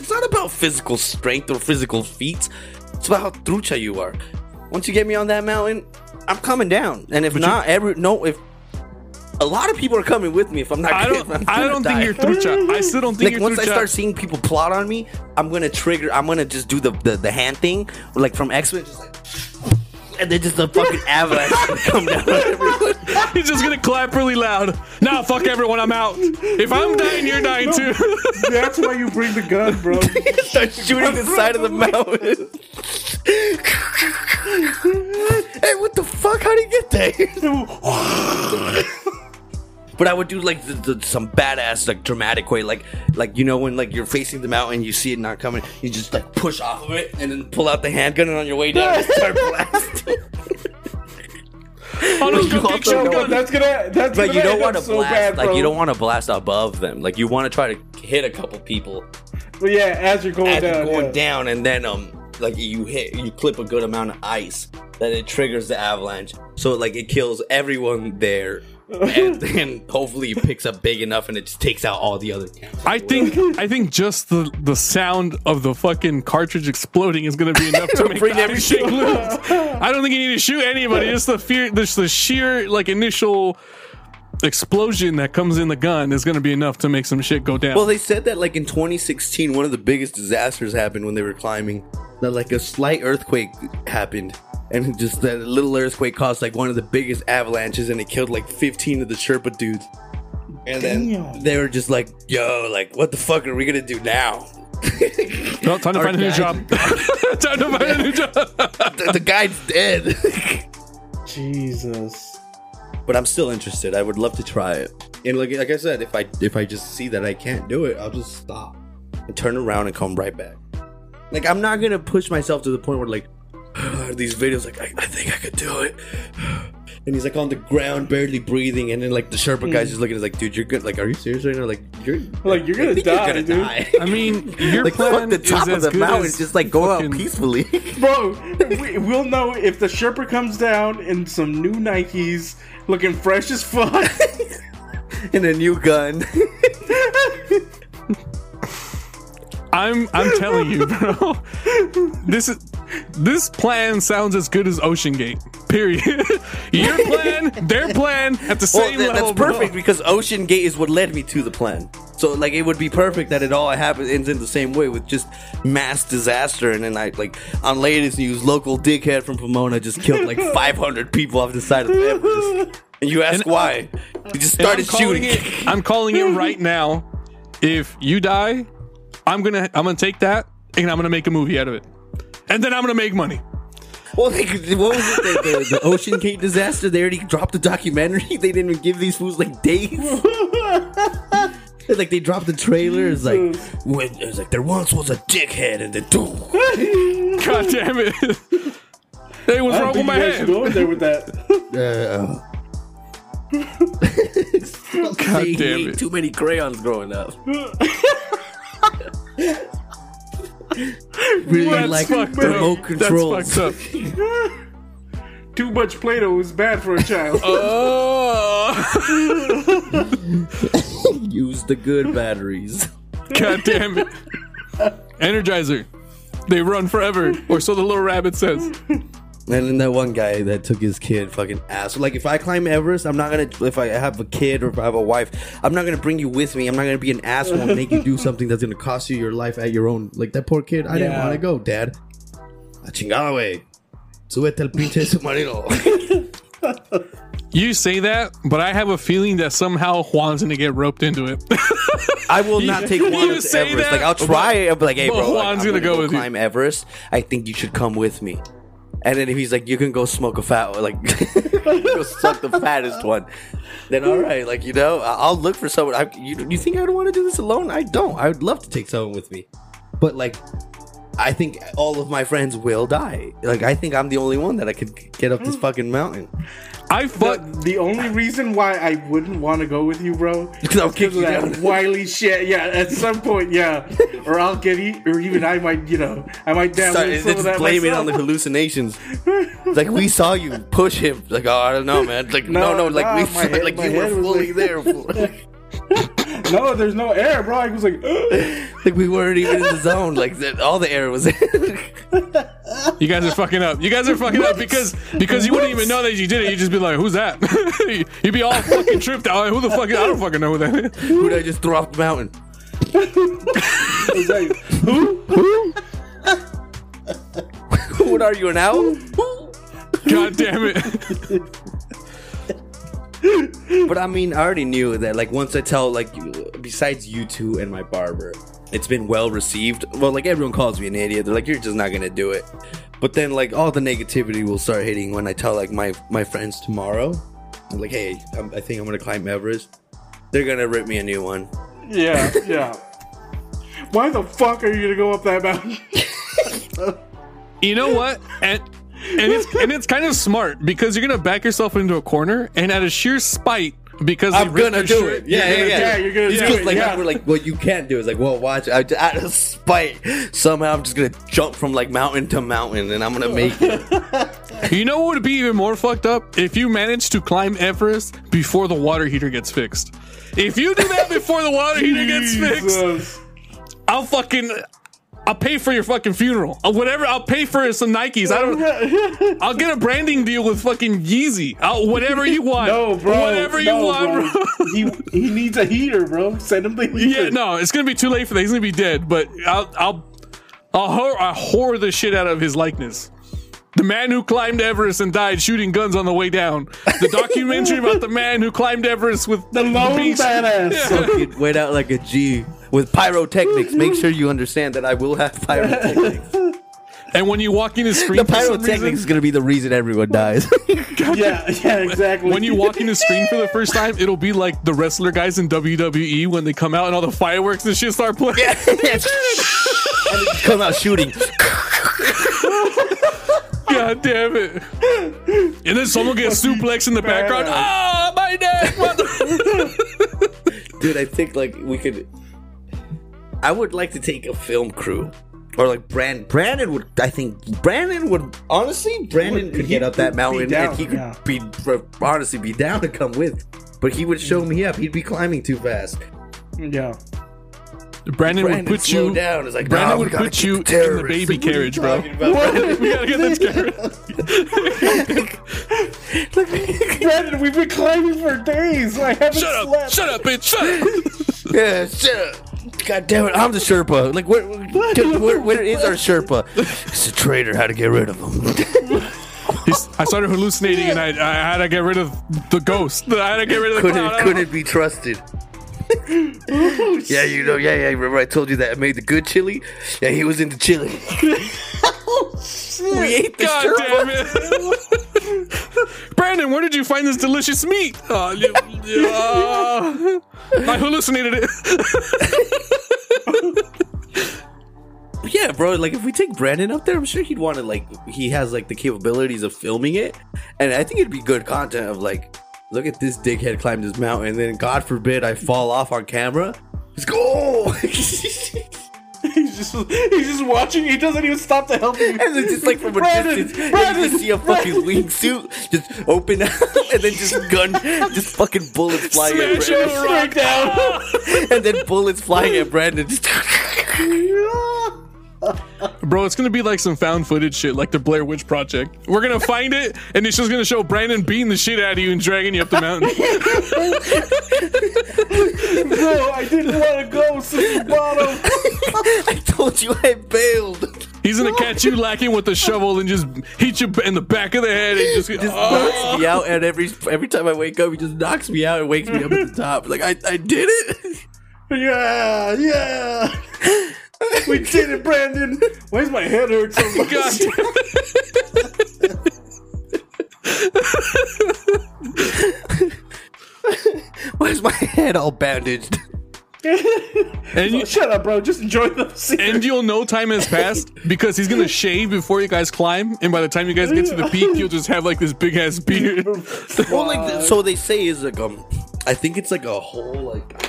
It's not about physical strength or physical feats. It's about how trucha you are. Once you get me on that mountain, I'm coming down. And if not, every no, if a lot of people are coming with me, if I'm not, I don't. I gonna don't think you're through, trucha. I still don't think like you're through. once I trucha. start seeing people plot on me, I'm gonna trigger. I'm gonna just do the the, the hand thing, like from X Men, just like, and then just the fucking [laughs] avalanche gonna come down on everyone. [laughs] He's just gonna clap really loud. Nah, fuck everyone. I'm out. If I'm dying, you're dying too. That's why you bring the gun, bro. [laughs] Start shooting the side of the mountain. hey, what the fuck? How did you get there? But I would do like the, the, some badass like dramatic way, like like you know when like you're facing the mountain, you see it not coming, you just like push off of it and then pull out the handgun and on your way down just start [laughs] blasting. Oh, no, You also know- gun. that's gonna. That's But gonna you don't want to so blast bad, like you don't want to blast above them. Like you want to try to hit a couple people But yeah, as you're going as down, you're going yeah. down, and then um like you hit you clip a good amount of ice that it triggers the avalanche, so like it kills everyone there. And [laughs] then hopefully it picks up big enough and it just takes out all the other camps. I think. I think just the the sound of the fucking cartridge exploding is gonna be [laughs] enough to make bring the every ice shake loose. I don't think you need to shoot anybody. Just the fear. Just the sheer like initial explosion that comes in the gun is gonna be enough to make some shit go down. Well, they said that like in 2016, one of the biggest disasters happened when they were climbing. That like a slight earthquake happened, and just that little earthquake caused like one of the biggest avalanches, and it killed like 15 of the Sherpa dudes. And then Damn. they were just like, "Yo, like, what the fuck are we gonna do now?" [laughs] Well, time to Our find a new guy- job. [laughs] time to find a new job. the, the guy's dead. [laughs] Jesus. but I'm still interested. I would love to try it. And like like I said, if I if I just see that I can't do it, I'll just stop and turn around and come right back. Like I'm not gonna push myself to the point where like [sighs] these videos like I, I think I could do it. [sighs] And he's like on the ground, barely breathing, and then like the Sherpa guy's hmm. just looking at us like, dude, you're good. Like, are you serious right now? Like, you're Like, you're gonna think die, You're gonna die. I mean, [laughs] your like, fuck plan the top of the mountain, as just like go out peacefully. [laughs] Bro, we, we'll know if the Sherpa comes down in some new Nikes, looking fresh as fuck. [laughs] and a new gun. I'm I'm telling you, bro. This is this plan sounds as good as Ocean Gate. Period. [laughs] Your plan, their plan, at the Well, same that- level. that's perfect bro. because Ocean Gate is what led me to the plan. So like it would be perfect that it all happens ends in the same way with just mass disaster and then I like on latest news local dickhead from Pomona just killed like [laughs] 500 people off the side of the Everest. And you ask And- why? He just And I'm started shooting. it. I'm calling it right now. If you die, I'm gonna I'm gonna take that and I'm gonna make a movie out of it, and then I'm gonna make money. Well, they, what was it? The, the, the Ocean Gate disaster. They already dropped the documentary. [laughs] They didn't even give these fools like days. [laughs] like they dropped the trailer. It's like when it's like there once was a dickhead, and then boom. [laughs] God damn it. Hey, what's I wrong don't with my think you guys should hand? there with that. Uh, God he damn ate it. Too many crayons growing up. [laughs] really That's like fucked remote up. controls. That's fucked up. [laughs] Too much Play-Doh is bad for a child. Oh, [laughs] Use the good batteries. God damn it. Energizer. They run forever, or so the little rabbit says. And then that one guy that took his kid fucking ass. Like if I climb Everest, I'm not gonna. If I have a kid or if I have a wife, I'm not gonna bring you with me. I'm not gonna be an asshole and make you do something that's gonna cost you your life at your own. Like that poor kid. I didn't want to go, Dad. A chingada, wey. Súbete al pinche submarino. You say that, but I have a feeling that somehow Juan's gonna get roped into it. [laughs] I will not take You Juan to say Everest. that, like I'll try. I'll be like, hey, but bro, like, Juan's I'm gonna go go with you. climb Everest. I think you should come with me. And then if he's like, you can go smoke a fat, one, like [laughs] go suck the fattest one. Then all right, like you know, I'll look for someone. I, you, you think I would want to do this alone? I don't. I would love to take someone with me, but like, I think all of my friends will die. Like I think I'm the only one that I could get up this mm. fucking mountain. I fuck. But the only reason why I wouldn't want to go with you, bro, [laughs] Because I'll kick you that down. wily shit. Yeah, at some point, yeah, or I'll get eat, or even I might, you know, I might damn Start, some of that blame it on the hallucinations. It's [laughs] like we saw you push him. Like oh, I don't know, man. Like no, no, No, like nah, we head- like you were fully like- there. [laughs] fool. [laughs] No, there's no air, bro. I was like, [gasps] like we weren't even in the zone. Like that, all the air was. in. You guys are fucking up. You guys are fucking up because because you wouldn't even know that you did it. You'd just be like, "Who's that?" [laughs] You'd be all fucking tripped out. Like, Who the fuck? Is, I don't fucking know who that is. Who did I just throw off the mountain? I was like, who? [laughs] What are you an owl? God damn it! But I mean, I already knew that. Like once I tell, like besides you two and my barber, it's been well received. Well, like everyone calls me an idiot. They're like, you're just not gonna do it. But then, like all the negativity will start hitting when I tell like my my friends tomorrow. I'm like, hey, I'm, I think I'm gonna climb Everest. They're gonna rip me a new one. Yeah, yeah. Why the fuck are you gonna go up that mountain? [laughs] You know what? And and it's and it's kind of smart because you're gonna back yourself into a corner, and out of sheer spite, because I'm gonna do shirt, it. Yeah, yeah, yeah. yeah, you're gonna It's do just it, like yeah. we're like what you can't do is like, well, watch. I, out of spite, somehow I'm just gonna jump from like mountain to mountain, and I'm gonna make it. [laughs] You know what would be even more fucked up? If you manage to climb Everest before the water heater gets fixed. If you do that before the water heater gets [laughs] fixed, I'll fucking I'll pay for your fucking funeral. Or whatever, I'll pay for some Nikes. I don't [laughs] I'll get a branding deal with fucking Yeezy. I'll, whatever you [laughs] want. No, bro. Whatever you no, want, bro. [laughs] he he needs a heater, bro. Send him the heater. Yeah, no, it's gonna be too late for that. He's gonna be dead. But I'll I'll I'll whore, I'll whore the shit out of his likeness. The man who climbed Everest and died shooting guns on the way down. The documentary about the man who climbed Everest with The lone beast- badass. Fucking went out like a G with pyrotechnics. Make sure you understand that I will have pyrotechnics. [laughs] And when you walk in his screen, The pyrotechnics reason- is gonna be the reason everyone dies. [laughs] yeah, yeah, exactly. when you walk in the screen for the first time, it'll be like the wrestler guys in WWE when they come out and all the fireworks and shit start playing. [laughs] Come out shooting. God damn it. And then someone gets suplex in the background. badass. Ah, my neck. mother-" Dude, I think like we could. I would like to take a film crew. Or like Brand Brandon would I think Brandon would honestly Brandon Would- could get up that mountain down, and he could yeah. be uh, honestly be down to come with. But he would show me up. He'd be climbing too fast. yeah. Brandon, Brandon would put you. down. It's like Brandon "Nah, we would put get you in the terrorists." baby Like, what are you carriage, bro. talking [laughs] about? we gotta get this carriage. [laughs] Brandon, we've been climbing for days. I haven't Shut up! slept. Shut up, bitch! Shut up! [laughs] Yeah, shut up. God damn it, I'm the Sherpa. Like, where, where, where, where is our Sherpa? It's a traitor. How to get rid of him? He's- I started hallucinating, and I, I had to get rid of the ghost. I had to get rid of the couldn't clown. couldn't be trusted. Yeah, you know, yeah, yeah. Remember I told you that I made the good chili? Yeah, he was into chili. [laughs] we ate the God damn it! [laughs] Brandon, where did you find this delicious meat? [laughs] Uh, you- uh, I hallucinated it. Yeah, bro. Like if we take Brandon up there, I'm sure he'd want to like he has like the capabilities of filming it, and I think it'd be good content of like, look at this dickhead climb this mountain, and then God forbid I fall off on camera. Let's go. [laughs] He's just he's just watching. He doesn't even stop to help you. And then just like from a Brandon, distance, you Brandon, just see a fucking wingsuit just open up, [laughs] and then just gun, just fucking bullets flying at Brandon, it. straight down. [laughs] and then bullets flying at Brandon. Just Bro, it's gonna be like some found footage shit, like the Blair Witch Project. We're gonna find it, and it's just gonna show Brandon beating the shit out of you and dragging you up the mountain. Bro, I didn't want to go since the bottom. I told you I bailed. He's gonna catch you lacking with a shovel and just hit you in the back of the head and just, just oh. knocks me out, and every every time I wake up, he just knocks me out and wakes me up at the top. Like I, I did it. Yeah, yeah. We [laughs] did it, Brandon. Why does my head hurt so much? God damn [laughs] Why is my head all bandaged? [laughs] And, you, Shut up, bro. Just enjoy the scene. and you'll know time has passed because he's gonna shave before you guys climb, and by the time you guys get to the peak, you'll just have like this big ass beard. Well, like so they say is like um, I think it's like a whole like,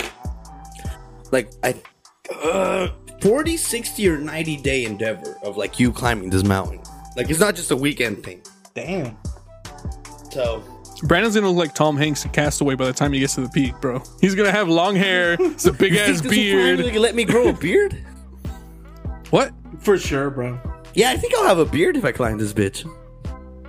like I, uh, 40, 60, or ninety day endeavor of like you climbing this mountain. Like it's not just a weekend thing. Damn. So Brandon's gonna look like Tom Hanks in Castaway by the time he gets to the peak, bro. He's gonna have long hair, [laughs] it's a big ass Think this will finally beard. let me grow a beard. What? For sure, bro. Yeah, I think I'll have a beard if I climb this bitch.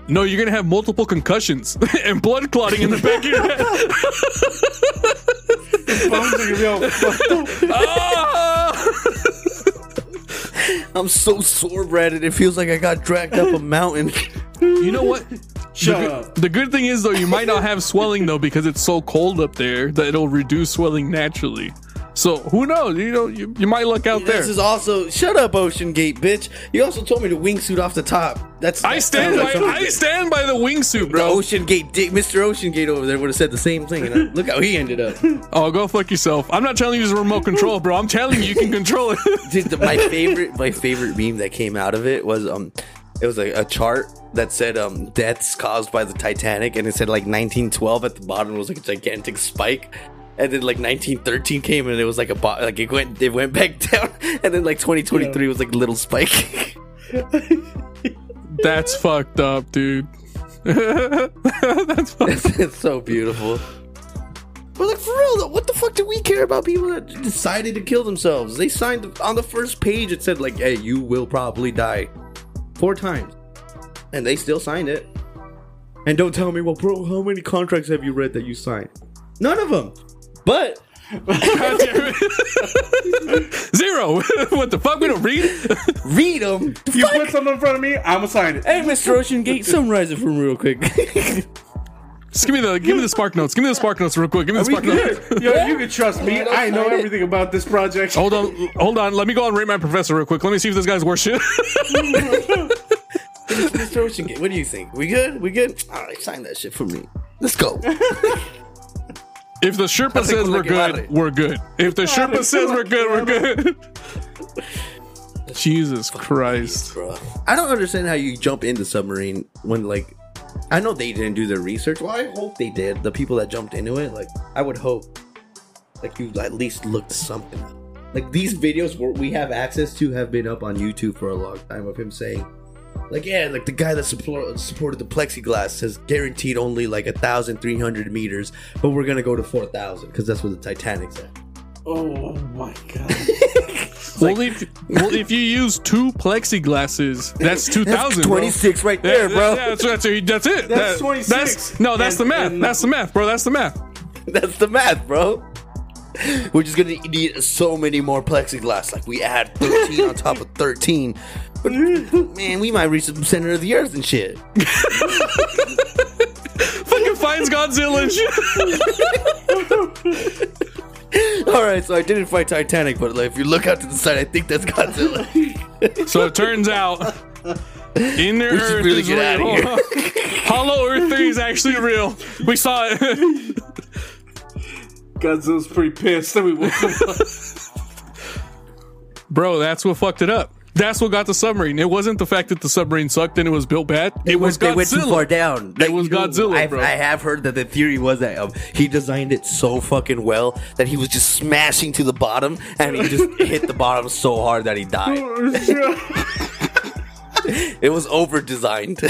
No, you're gonna have multiple concussions [laughs] and blood clotting in the back of your head. [laughs] Bones are gonna be all fucked up. Ah! [laughs] I'm so sore, Brandon. It feels like I got dragged up a mountain. You know what? Shut the, up. the good thing is though, you might not have swelling though because it's so cold up there that it'll reduce swelling naturally. So who knows? You know, you, you might look out there. This is also shut up, Ocean Gate, bitch. You also told me to wingsuit off the top. That's I stand by I stand by the wingsuit, The bro. Ocean Gate, dick, Mr. Ocean Gate over there would have said the same thing. And look how he ended up. [laughs] Oh, go fuck yourself. I'm not telling you to a remote control, bro. I'm telling you you can control it. [laughs] Dude, the- my [laughs] favorite, my favorite meme that came out of it was um, it was a, a chart that said um deaths caused by the Titanic, and it said like 1912 at the bottom was like a gigantic spike. And then like 1913 came and it was like a bo- like it went it went back [laughs] down and then like 2023 was like a little spike. [laughs] That's fucked up, dude. [laughs] That's fucked. it's so beautiful. But like for real though, what the fuck do we care about people that decided to kill themselves? They signed on the first page. It said like, "Hey, you will probably die," four times, and they still signed it. And don't tell me, well, bro, how many contracts have you read that you signed? None of them. But God damn it. Zero. [laughs] what the fuck? We don't read? [laughs] read them. If you put something in front of me, I'm gonna sign it. Hey, Mr. Ocean Gate, summarize it for me real quick. [laughs] Just give me the give me the spark notes. Give me the spark notes real quick. Give me the spark notes. good. Yo, you can trust me. I know everything about this project. Hold on, hold on. Let me go and rate my professor real quick. Let me see if this guy's worth shit. Mr. Ocean Gate, what do you think? We good? We good? All right, sign that shit for me. Let's go. If the Sherpa says we're good, we're good. If the Sherpa says we're good, we're good. [laughs] Jesus Christ. bro. I don't understand how you jump into submarine when like I know they didn't do their research. Well, I hope they did. The people that jumped into it, like I would hope, like you at least looked something. up. Like these videos we have access to have been up on YouTube for a long time of him saying, like yeah, like the guy that support, supported the plexiglass says guaranteed only like a thousand three hundred meters, but we're gonna go to four thousand because that's where the Titanic's at. Oh my god. [laughs] well, if, well, if you use two plexiglasses, that's two thousand. Twenty six right there, bro. Yeah, that's, that's, that's it. That's That- 26. That's, no, that's And- the math. and- that's the math, bro. That's the math. That's the math, bro. We're just gonna need so many more plexiglass. Like we add 13 on top of 13. But man, we might reach the center of the earth and shit. Fucking finds Godzilla and shit. [laughs] All right, so I didn't fight Titanic, but like, if you look out to the side, I think that's Godzilla. So it turns out Inner We should Earth really is get outta real. [laughs] Hollow Earth 3 is actually real. We saw it. [laughs] Godzilla's pretty pissed that we woke him up. Bro, that's what fucked it up. That's what got the submarine. It wasn't the fact that the submarine sucked and it was built bad. It, was they went too Godzilla. far down. It was Godzilla, I've- bro. I have heard that the theory was that um, he designed it so fucking well that he was just smashing to the bottom, and he just [laughs] hit the bottom so hard that he died. [laughs] [laughs] It was over designed. [laughs]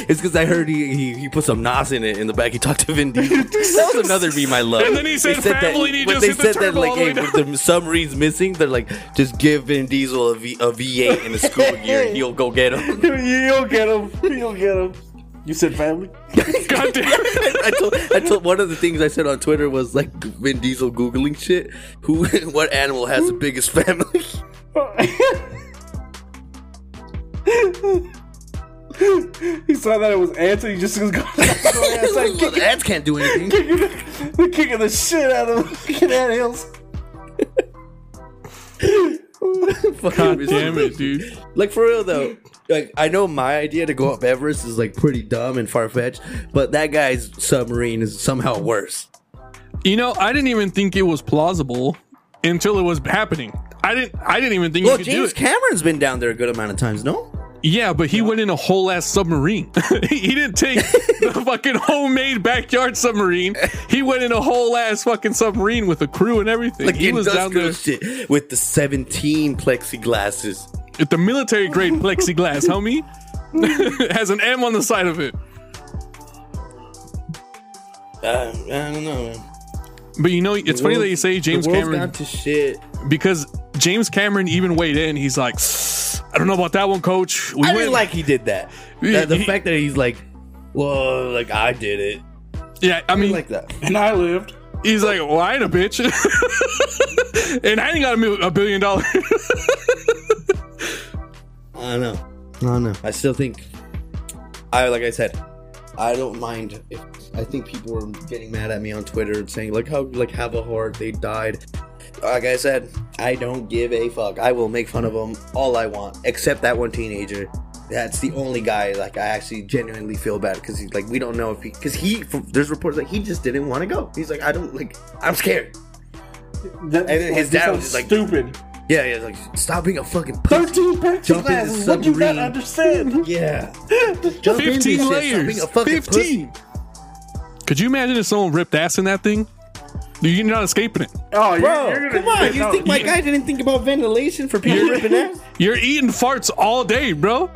it's because I heard he, he he put some nos in it in the back. He talked to Vin Diesel. [laughs] That was another meme I love. And then he said family, and he when just they hit the said that like, hey, with the submarine's missing, they're like, just give Vin Diesel a, v, a V8 and a scuba gear, and he'll go get him. You'll get him. You'll get him. You said family? God damn it. I told, I told one of the things I said on Twitter was like Vin Diesel googling shit. Who, what animal has the biggest family? He saw that it was ants and he just was going It's like, outside ants can't do anything. kicking, the, kicking the shit out of fucking ant hills. God damn it, dude. Like for real though. Like I know my idea to go up Everest is like pretty dumb and far fetched, but that guy's submarine is somehow worse. You know, I didn't even think it was plausible until it was happening. I didn't. I didn't even think Well, you could James do it. Well, James Cameron's been down there a good amount of times, no? yeah, but he went in a whole ass submarine. [laughs] he didn't take [laughs] the fucking homemade backyard submarine. He went in a whole ass fucking submarine with a crew and everything. Like he was down there shit with the 17 plexiglasses. at the military grade [laughs] plexiglass, homie. Has an M on the side of it. Uh, I don't know, man. But you know, it's funny that you say James Cameron to shit. because James Cameron even weighed in. He's like, I don't know about that one, Coach. We I went didn't like he did that. Yeah, The, the he- fact that he's like, well, like I did it. yeah. I I mean, mean, like that. And I lived. he's like, well, I ain't a bitch, [laughs] and I ain't got a, mil- a billion dollars. [laughs] I don't know. I don't know. I still think, I like I said, I don't mind if I think people were getting mad at me on Twitter and saying like how like have a heart they died. Like I said, I don't give a fuck. I will make fun of them all I want, except that one teenager. That's the only guy like I actually genuinely feel bad because he's like we don't know if he because he from, there's reports that he just didn't want to go. He's like I don't like I'm scared. That, And then his dad was just like- stupid. Yeah, yeah, like stop being a fucking pussy. 13 packs Jump of in the glasses. What you submarine. gotta understand? [laughs] Yeah, [laughs] jump into 15 shit, stop layers. being a fucking pussy. 15. Could you imagine if someone ripped ass in that thing? You're not escaping it. Oh, you're, Bro, you're gonna, come on! You no, think my guy didn't think about ventilation for people ripping ass? [laughs] You're eating farts all day, bro.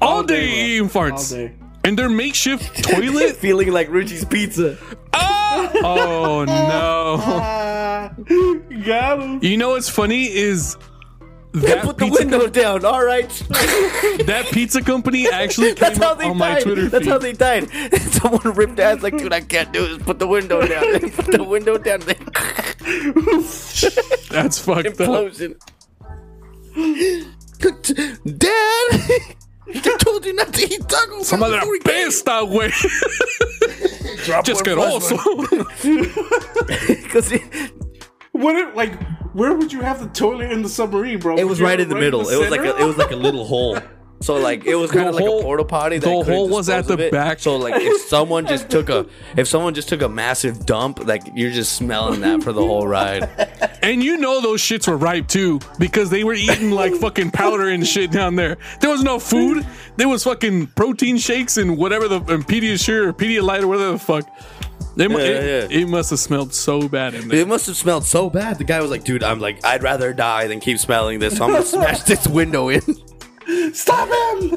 All, day, bro. eating farts. All day. And their makeshift [laughs] toilet. Feeling like Ruchi's pizza. oh! oh no. [laughs] Got him. You know what's funny is that Put the pizza, window down. All right. [laughs] that pizza company actually came That's how up they on my died. Twitter That's feed. how they died. [laughs] Someone ripped ass like, dude, I can't do this. Put the window down. Put the window down. [laughs] That's fucked up. Implosion. Dad, I told you not to eat taco. Some other before we came. esta, güey. Just one get also. Because it, What if, like, where would you have the toilet in the submarine, bro? it was Would you right have in the middle. It was like a, it was like a little hole. So like it was kind of like a porta potty. That the couldn't hole was at the back. So like if someone just took a if someone just took a massive dump, like you're just smelling that for the whole ride. And you know those shits were ripe too because they were eating like fucking powder and shit down there. There was no food. There was fucking protein shakes and whatever the and Pediasure or Pedialyte or whatever the fuck. They, mu- Yeah, it, yeah. it must have smelled so bad in there. It must have smelled so bad. The guy was like, "Dude, I'm like, I'd rather die than keep smelling this. So I'm gonna [laughs] smash this window in." Stop him!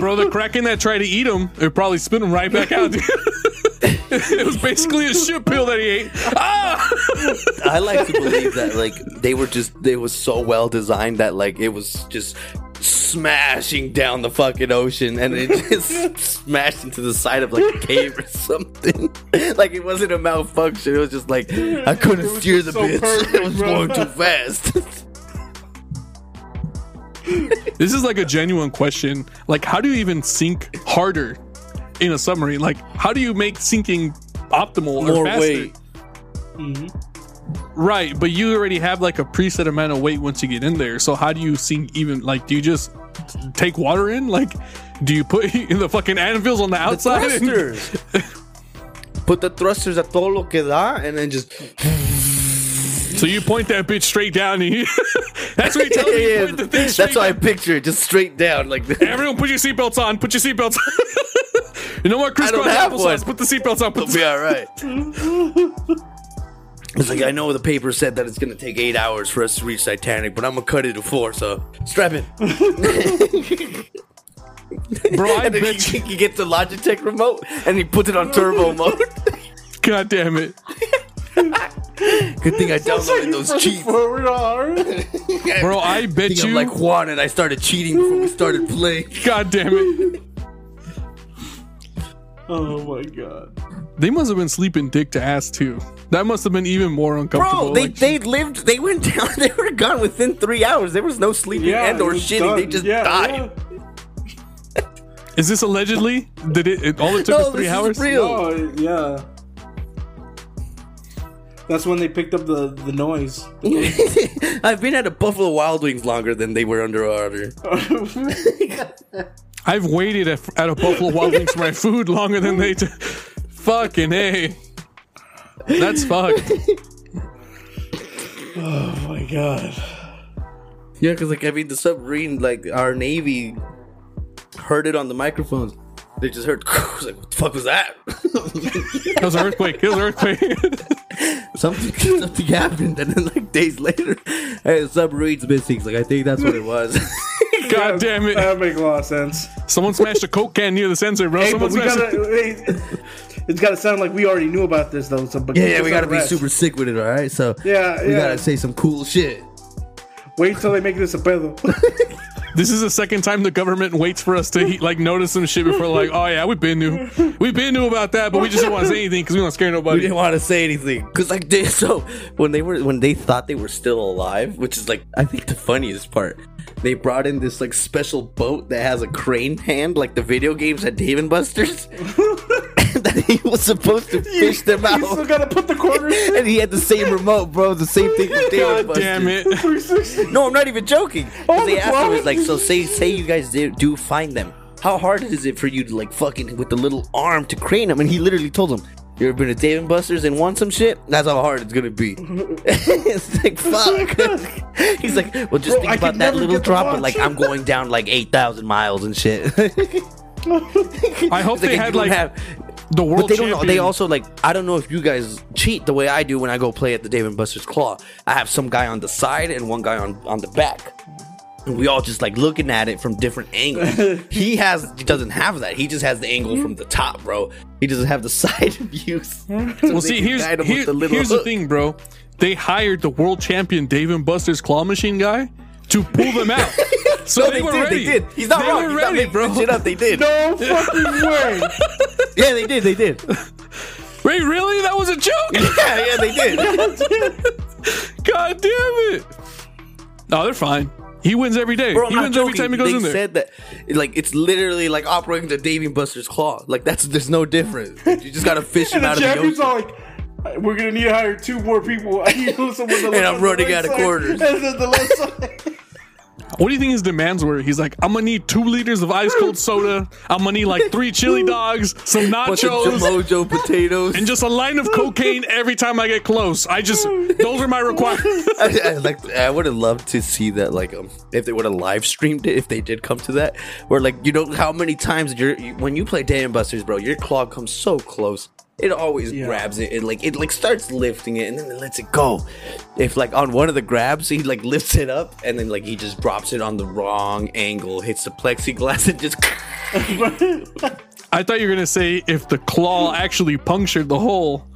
Bro, the kraken that tried to eat him, it probably spit him right back out. dude. [laughs] it was basically a shit pill that he ate. Ah! I like to believe that like they were just they was so well designed that like it was just smashing down the fucking ocean and it [laughs] just smashed into the side of like a cave or something. [laughs] like it wasn't a malfunction. It was just like I couldn't It steer the so bitch. [laughs] perfect, it was bro. going too fast. This is like a genuine question. Like, how do you even sink harder in a submarine? Like, how do you make sinking optimal or faster? weight. Mm-hmm. Right, but you already have like a preset amount of weight once you get in there. So how do you sink even like do you just take water in? Like do you put in [laughs] the fucking anvils on the outside? and- thrusters. [laughs] Put the thrusters at todo lo que da, and then just so you point that bitch straight down and you, [laughs] that's what you tell me. You point the thing straight that's how I picture it, just straight down like that. Everyone put your seatbelts on. Put your seatbelts on. you know what? Chris I don't have applesauce. one. Put the seatbelts on. Put It'll the- be all right. It's like I know the paper said that it's gonna take eight hours for us to reach Titanic, but I'm gonna cut it to four. So strap it. [laughs] Bro, I and then bet he, you. he gets the Logitech remote and he puts it on turbo [laughs] mode. God damn it. Good thing I downloaded those cheats. Forward. [laughs] Bro, I bet think I'm you. like Juan and I started cheating before we started playing. God damn it. Oh my god. They must have been sleeping dick to ass too. That must have been even more uncomfortable. Bro, they, like- they lived, they went down, [laughs] they were gone within three hours. There was no sleeping Yeah. and or it was shitting. They just Yeah, died. is this allegedly? Did it, it all it took No, was three this hours? is real. Oh yeah. That's when they picked up the [laughs] the noise. I've been at a Buffalo Wild Wings longer than they were underwater. [laughs] I've waited at, at a Buffalo Wild Wings for my food longer than they. T- Fucking hey. That's fucked. [laughs] oh my god. Yeah, because like I mean, the submarine, like our navy, heard it on the microphones. They just heard. [laughs] I was like, what the fuck was that? That was an earthquake. It was an earthquake. [laughs] something, something happened, and then like days later, hey, the submarine's missing. Like I think that's what it was. [laughs] God damn it. That make a lot of sense. Someone smashed a Coke can near the sensor, bro. Hey, Someone we smashed gotta. [laughs] hey, it's gotta sound like we already knew about this though. So, yeah, yeah, we gotta be super sick with it, all right. So Yeah, we yeah. gotta say some cool shit. Wait till they make this a pedo. [laughs] This is the second time the government waits for us to like notice some shit before like, oh yeah, we've been new, we've been new about that, but we just don't want to say anything because we don't scare nobody. We didn't want to say anything because like they so when they were when they thought they were still alive, which is like I think the funniest part. They brought in this like special boat that has a crane hand, like the video games at Dave and Buster's, [laughs] [laughs] that he was supposed to fish them out. You still out. gotta put the quarters. [laughs] And he had the same remote, bro. The same thing with Dave and God Buster's. damn it! No, I'm not even joking. Oh, they the asked him, quality. like, so say say you guys do, do find them. How hard is it for you to like fucking with the little arm to crane them? And he literally told them, "You ever been to Dave and Buster's and won some shit? That's how hard it's gonna be." [laughs] it's like fuck. He's like, well, just Bro, think I about that little drop, but like I'm going down like eight thousand miles and shit. I hope He's they like, had like have- the world but they don't know. They also like. I don't know if you guys cheat the way I do when I go play at the Dave and Buster's Claw. I have some guy on the side and one guy on on the back. And we all just like looking at it from different angles. [laughs] he has. He doesn't have that. He just has the angle from the top, bro. He doesn't have the [laughs] side views. [laughs] well, see, here's here- here's the thing, bro. They hired the world champion Dave and Buster's claw machine guy to pull them out. [laughs] So No, they, they, were did. ready. They did. He's not They wrong. were He's ready, making bro. this Shit up. They did. No fucking [laughs] way. Yeah, they did. They did. Wait, really? That was a joke? yeah, yeah, they did. [laughs] God damn it! No, they're fine. He wins every day. Bro, I'm he not wins every time he goes they in there. said that, like, it's literally like operating the Dave and Buster's claw. Like, that's there's no difference. You just gotta fish him out of the champion's ocean. all like, we're gonna need to hire two more people. I need [laughs] someone to look And I'm running out of quarters. And then the left side. What do you think his demands were? He's like, I'm gonna need two liters of ice cold soda. I'm gonna need like three chili [laughs] dogs, some Bunch of nachos, Jamojo potatoes. and just a line of cocaine every time I get close. I just those are my requirements. [laughs] I, I like. I would have loved to see that. Like, um, if they would have live streamed it, if they did come to that, where like you know how many times you're you, when you play Dam Busters, bro, your claw comes so close. It always Yeah. grabs it. It like it like starts lifting it and then it lets it go. If like on one of the grabs, he like lifts it up and then like he just drops it on the wrong angle, hits the plexiglass [laughs] and just. [laughs] I thought you were gonna say if the claw actually punctured the hole.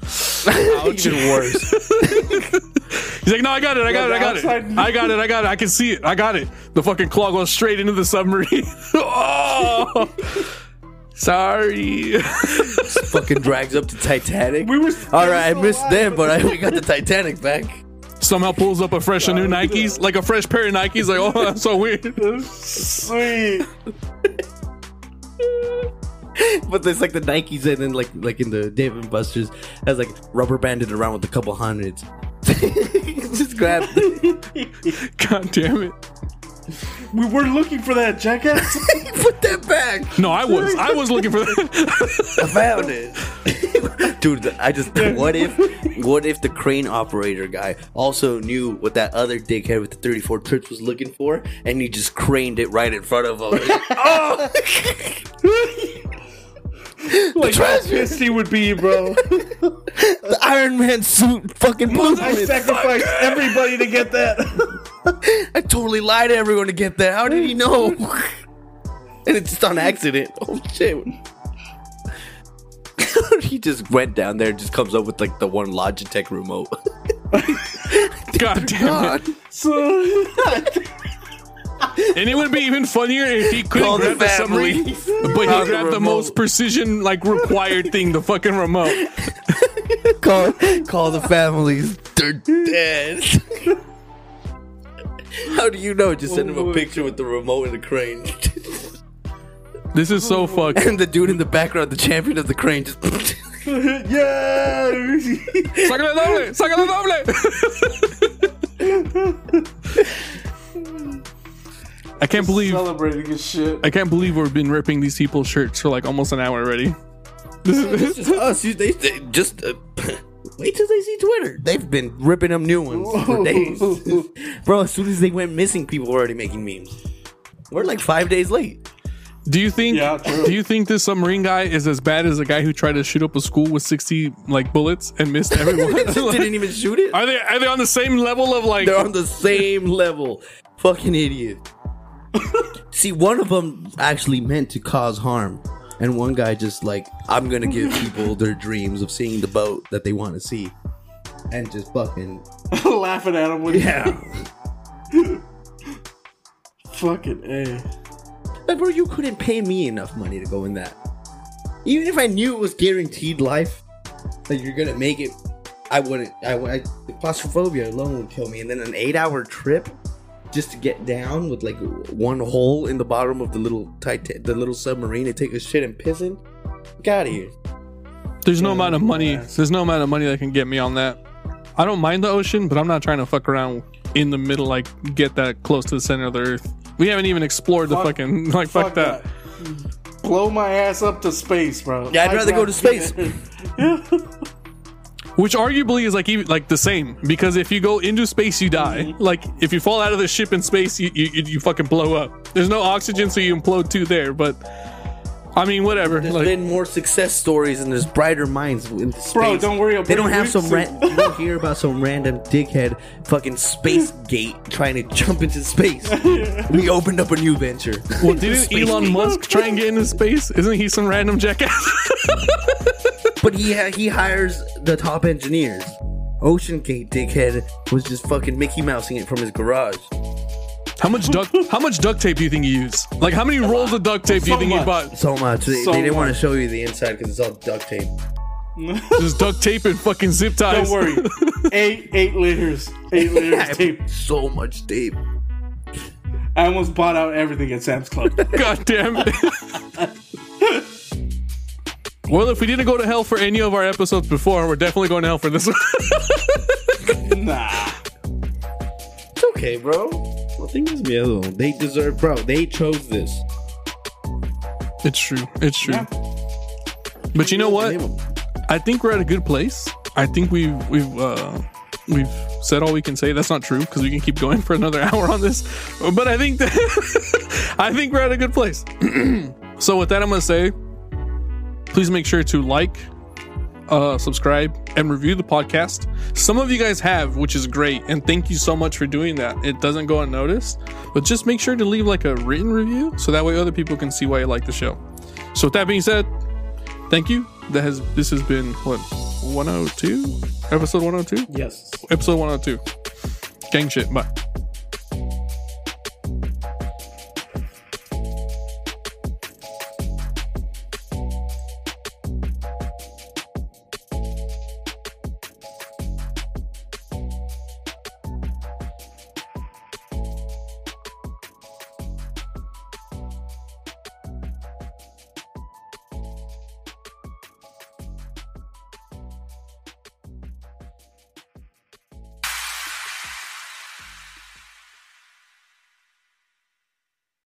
Ouch! Even worse. [laughs] He's like, no, I got it, I got it, I got it, I got it, I got it, I can see it, I got it. The fucking claw goes straight into the submarine. oh, sorry. fucking drags up the Titanic. We were All right, I missed alive. them, but I we got the Titanic back. Somehow pulls up a fresh new Nikes, like a fresh pair of Nikes. Like, oh, that's so weird. Sweet. But there's like the Nikes and then like like in the Dave and Buster's has like rubber banded around with a couple hundreds. [laughs] just grab. [laughs] God damn it. We were looking for that jackass. [laughs] Put that back. No, I was. I was looking for that. I found it. [laughs] Dude, I just what if what if the crane operator guy also knew what that other dickhead with the 34 trips was looking for and he just craned it right in front of him. [laughs] oh! [laughs] like how treasure. pissed he would be, bro. [laughs] the Iron Man suit fucking I sacrificed everybody to get that. [laughs] I totally lied to everyone to get that. How did he know? and it's just on accident. Oh shit. he just went down there and just comes up with like the one Logitech remote. God damn it. God. And it would be even funnier if he couldn't Call the grab the, submarine, family. but he grabbed the remote. most precision, like required thing, the fucking remote. call, call the families. They're dead. How do you know? Just send him a picture with the remote and the crane. This is so fucked. and the dude in the background, the champion of the crane, just. [laughs] yeah. Sácale doble, sácale doble. [laughs] I can't believe celebrating his shit. I can't believe we've been ripping these people's shirts for like almost an hour already. This is, just us. You- They, they just uh, [laughs] wait till they see Twitter. They've been ripping them new ones for days, [laughs] bro. As soon as they went missing, people were already making memes. We're like five days late. do you think? Yeah, true. do you think this submarine guy is as bad as the guy who tried to shoot up a school with sixty like bullets and missed [laughs] everyone? Didn't even shoot it. are they are they on the same level of like? They're on the same level. Fucking idiot. See, one of them actually meant to cause harm, and one guy just like, I'm gonna give [laughs] people their dreams of seeing the boat that they want to see, and just fucking [laughs] Laughing at him yeah. [laughs] fucking a. Like, bro, you couldn't pay me enough money to go in that. Even if I knew it was guaranteed life, that you're gonna make it, I wouldn't. I, I the claustrophobia alone would kill me. And then an eight-hour trip just to get down with like one hole in the bottom of the little titan, the little submarine, and take a shit and piss in. Get out of here. There's no amount of money. There's no amount of money that can get me on that. I don't mind the ocean, but I'm not trying to fuck around in the middle, like get that close to the center of the earth. We haven't even explored the fucking [laughs] like fuck, that. Blow my ass up to space, bro. Yeah, I'd rather go to space. [laughs] [laughs] Which arguably is like even like the same because if you go into space, you die. Mm-hmm. Like if you fall out of the ship in space, you you, you you fucking blow up. There's no oxygen, so you implode too there. But I mean, whatever. There's Like, been more success stories and there's brighter minds in space. Bro, don't worry, I'll They don't have some soon. ran- you don't hear about some random dickhead fucking space gate trying to jump into space. [laughs] we opened up a new venture. well, didn't [laughs] Elon gate. Musk try and get into space? Isn't he some random jackass? [laughs] But he ha- he hires the top engineers. Ocean Gate dickhead was just fucking Mickey Mousing it from his garage. how much duct [laughs] How much duct tape do you think you use? Like how many rolls of duct tape do you So think you much. bought? So much. They, So they didn't want to show you the inside because it's all duct tape. [laughs] Just duct tape and fucking zip ties. Don't worry. [laughs] eight eight liters. Eight liters of tape. So much tape. I almost bought out everything at Sam's Club. God damn it. Well, if we didn't go to hell for any of our episodes before, we're definitely going to hell for this one. [laughs] nah. It's okay, bro. Well, thing is, miedo. They deserve, bro. They chose this. it's true. It's true. Yeah. But you know what? I think we're at a good place. I think we've we've uh we've said all we can say. That's not true because we can keep going for another [laughs] hour on this. But I think that [laughs] I think we're at a good place. [clears throat] so with that, I'm gonna say, please make sure to like, uh, subscribe, and review the podcast. Some of you guys have, which is great, and thank you so much for doing that. It doesn't go unnoticed, but just make sure to leave like a written review so that way other people can see why you like the show. So with that being said, thank you. That has this has been what 102 episode 102 Yes. episode 102 gang shit bye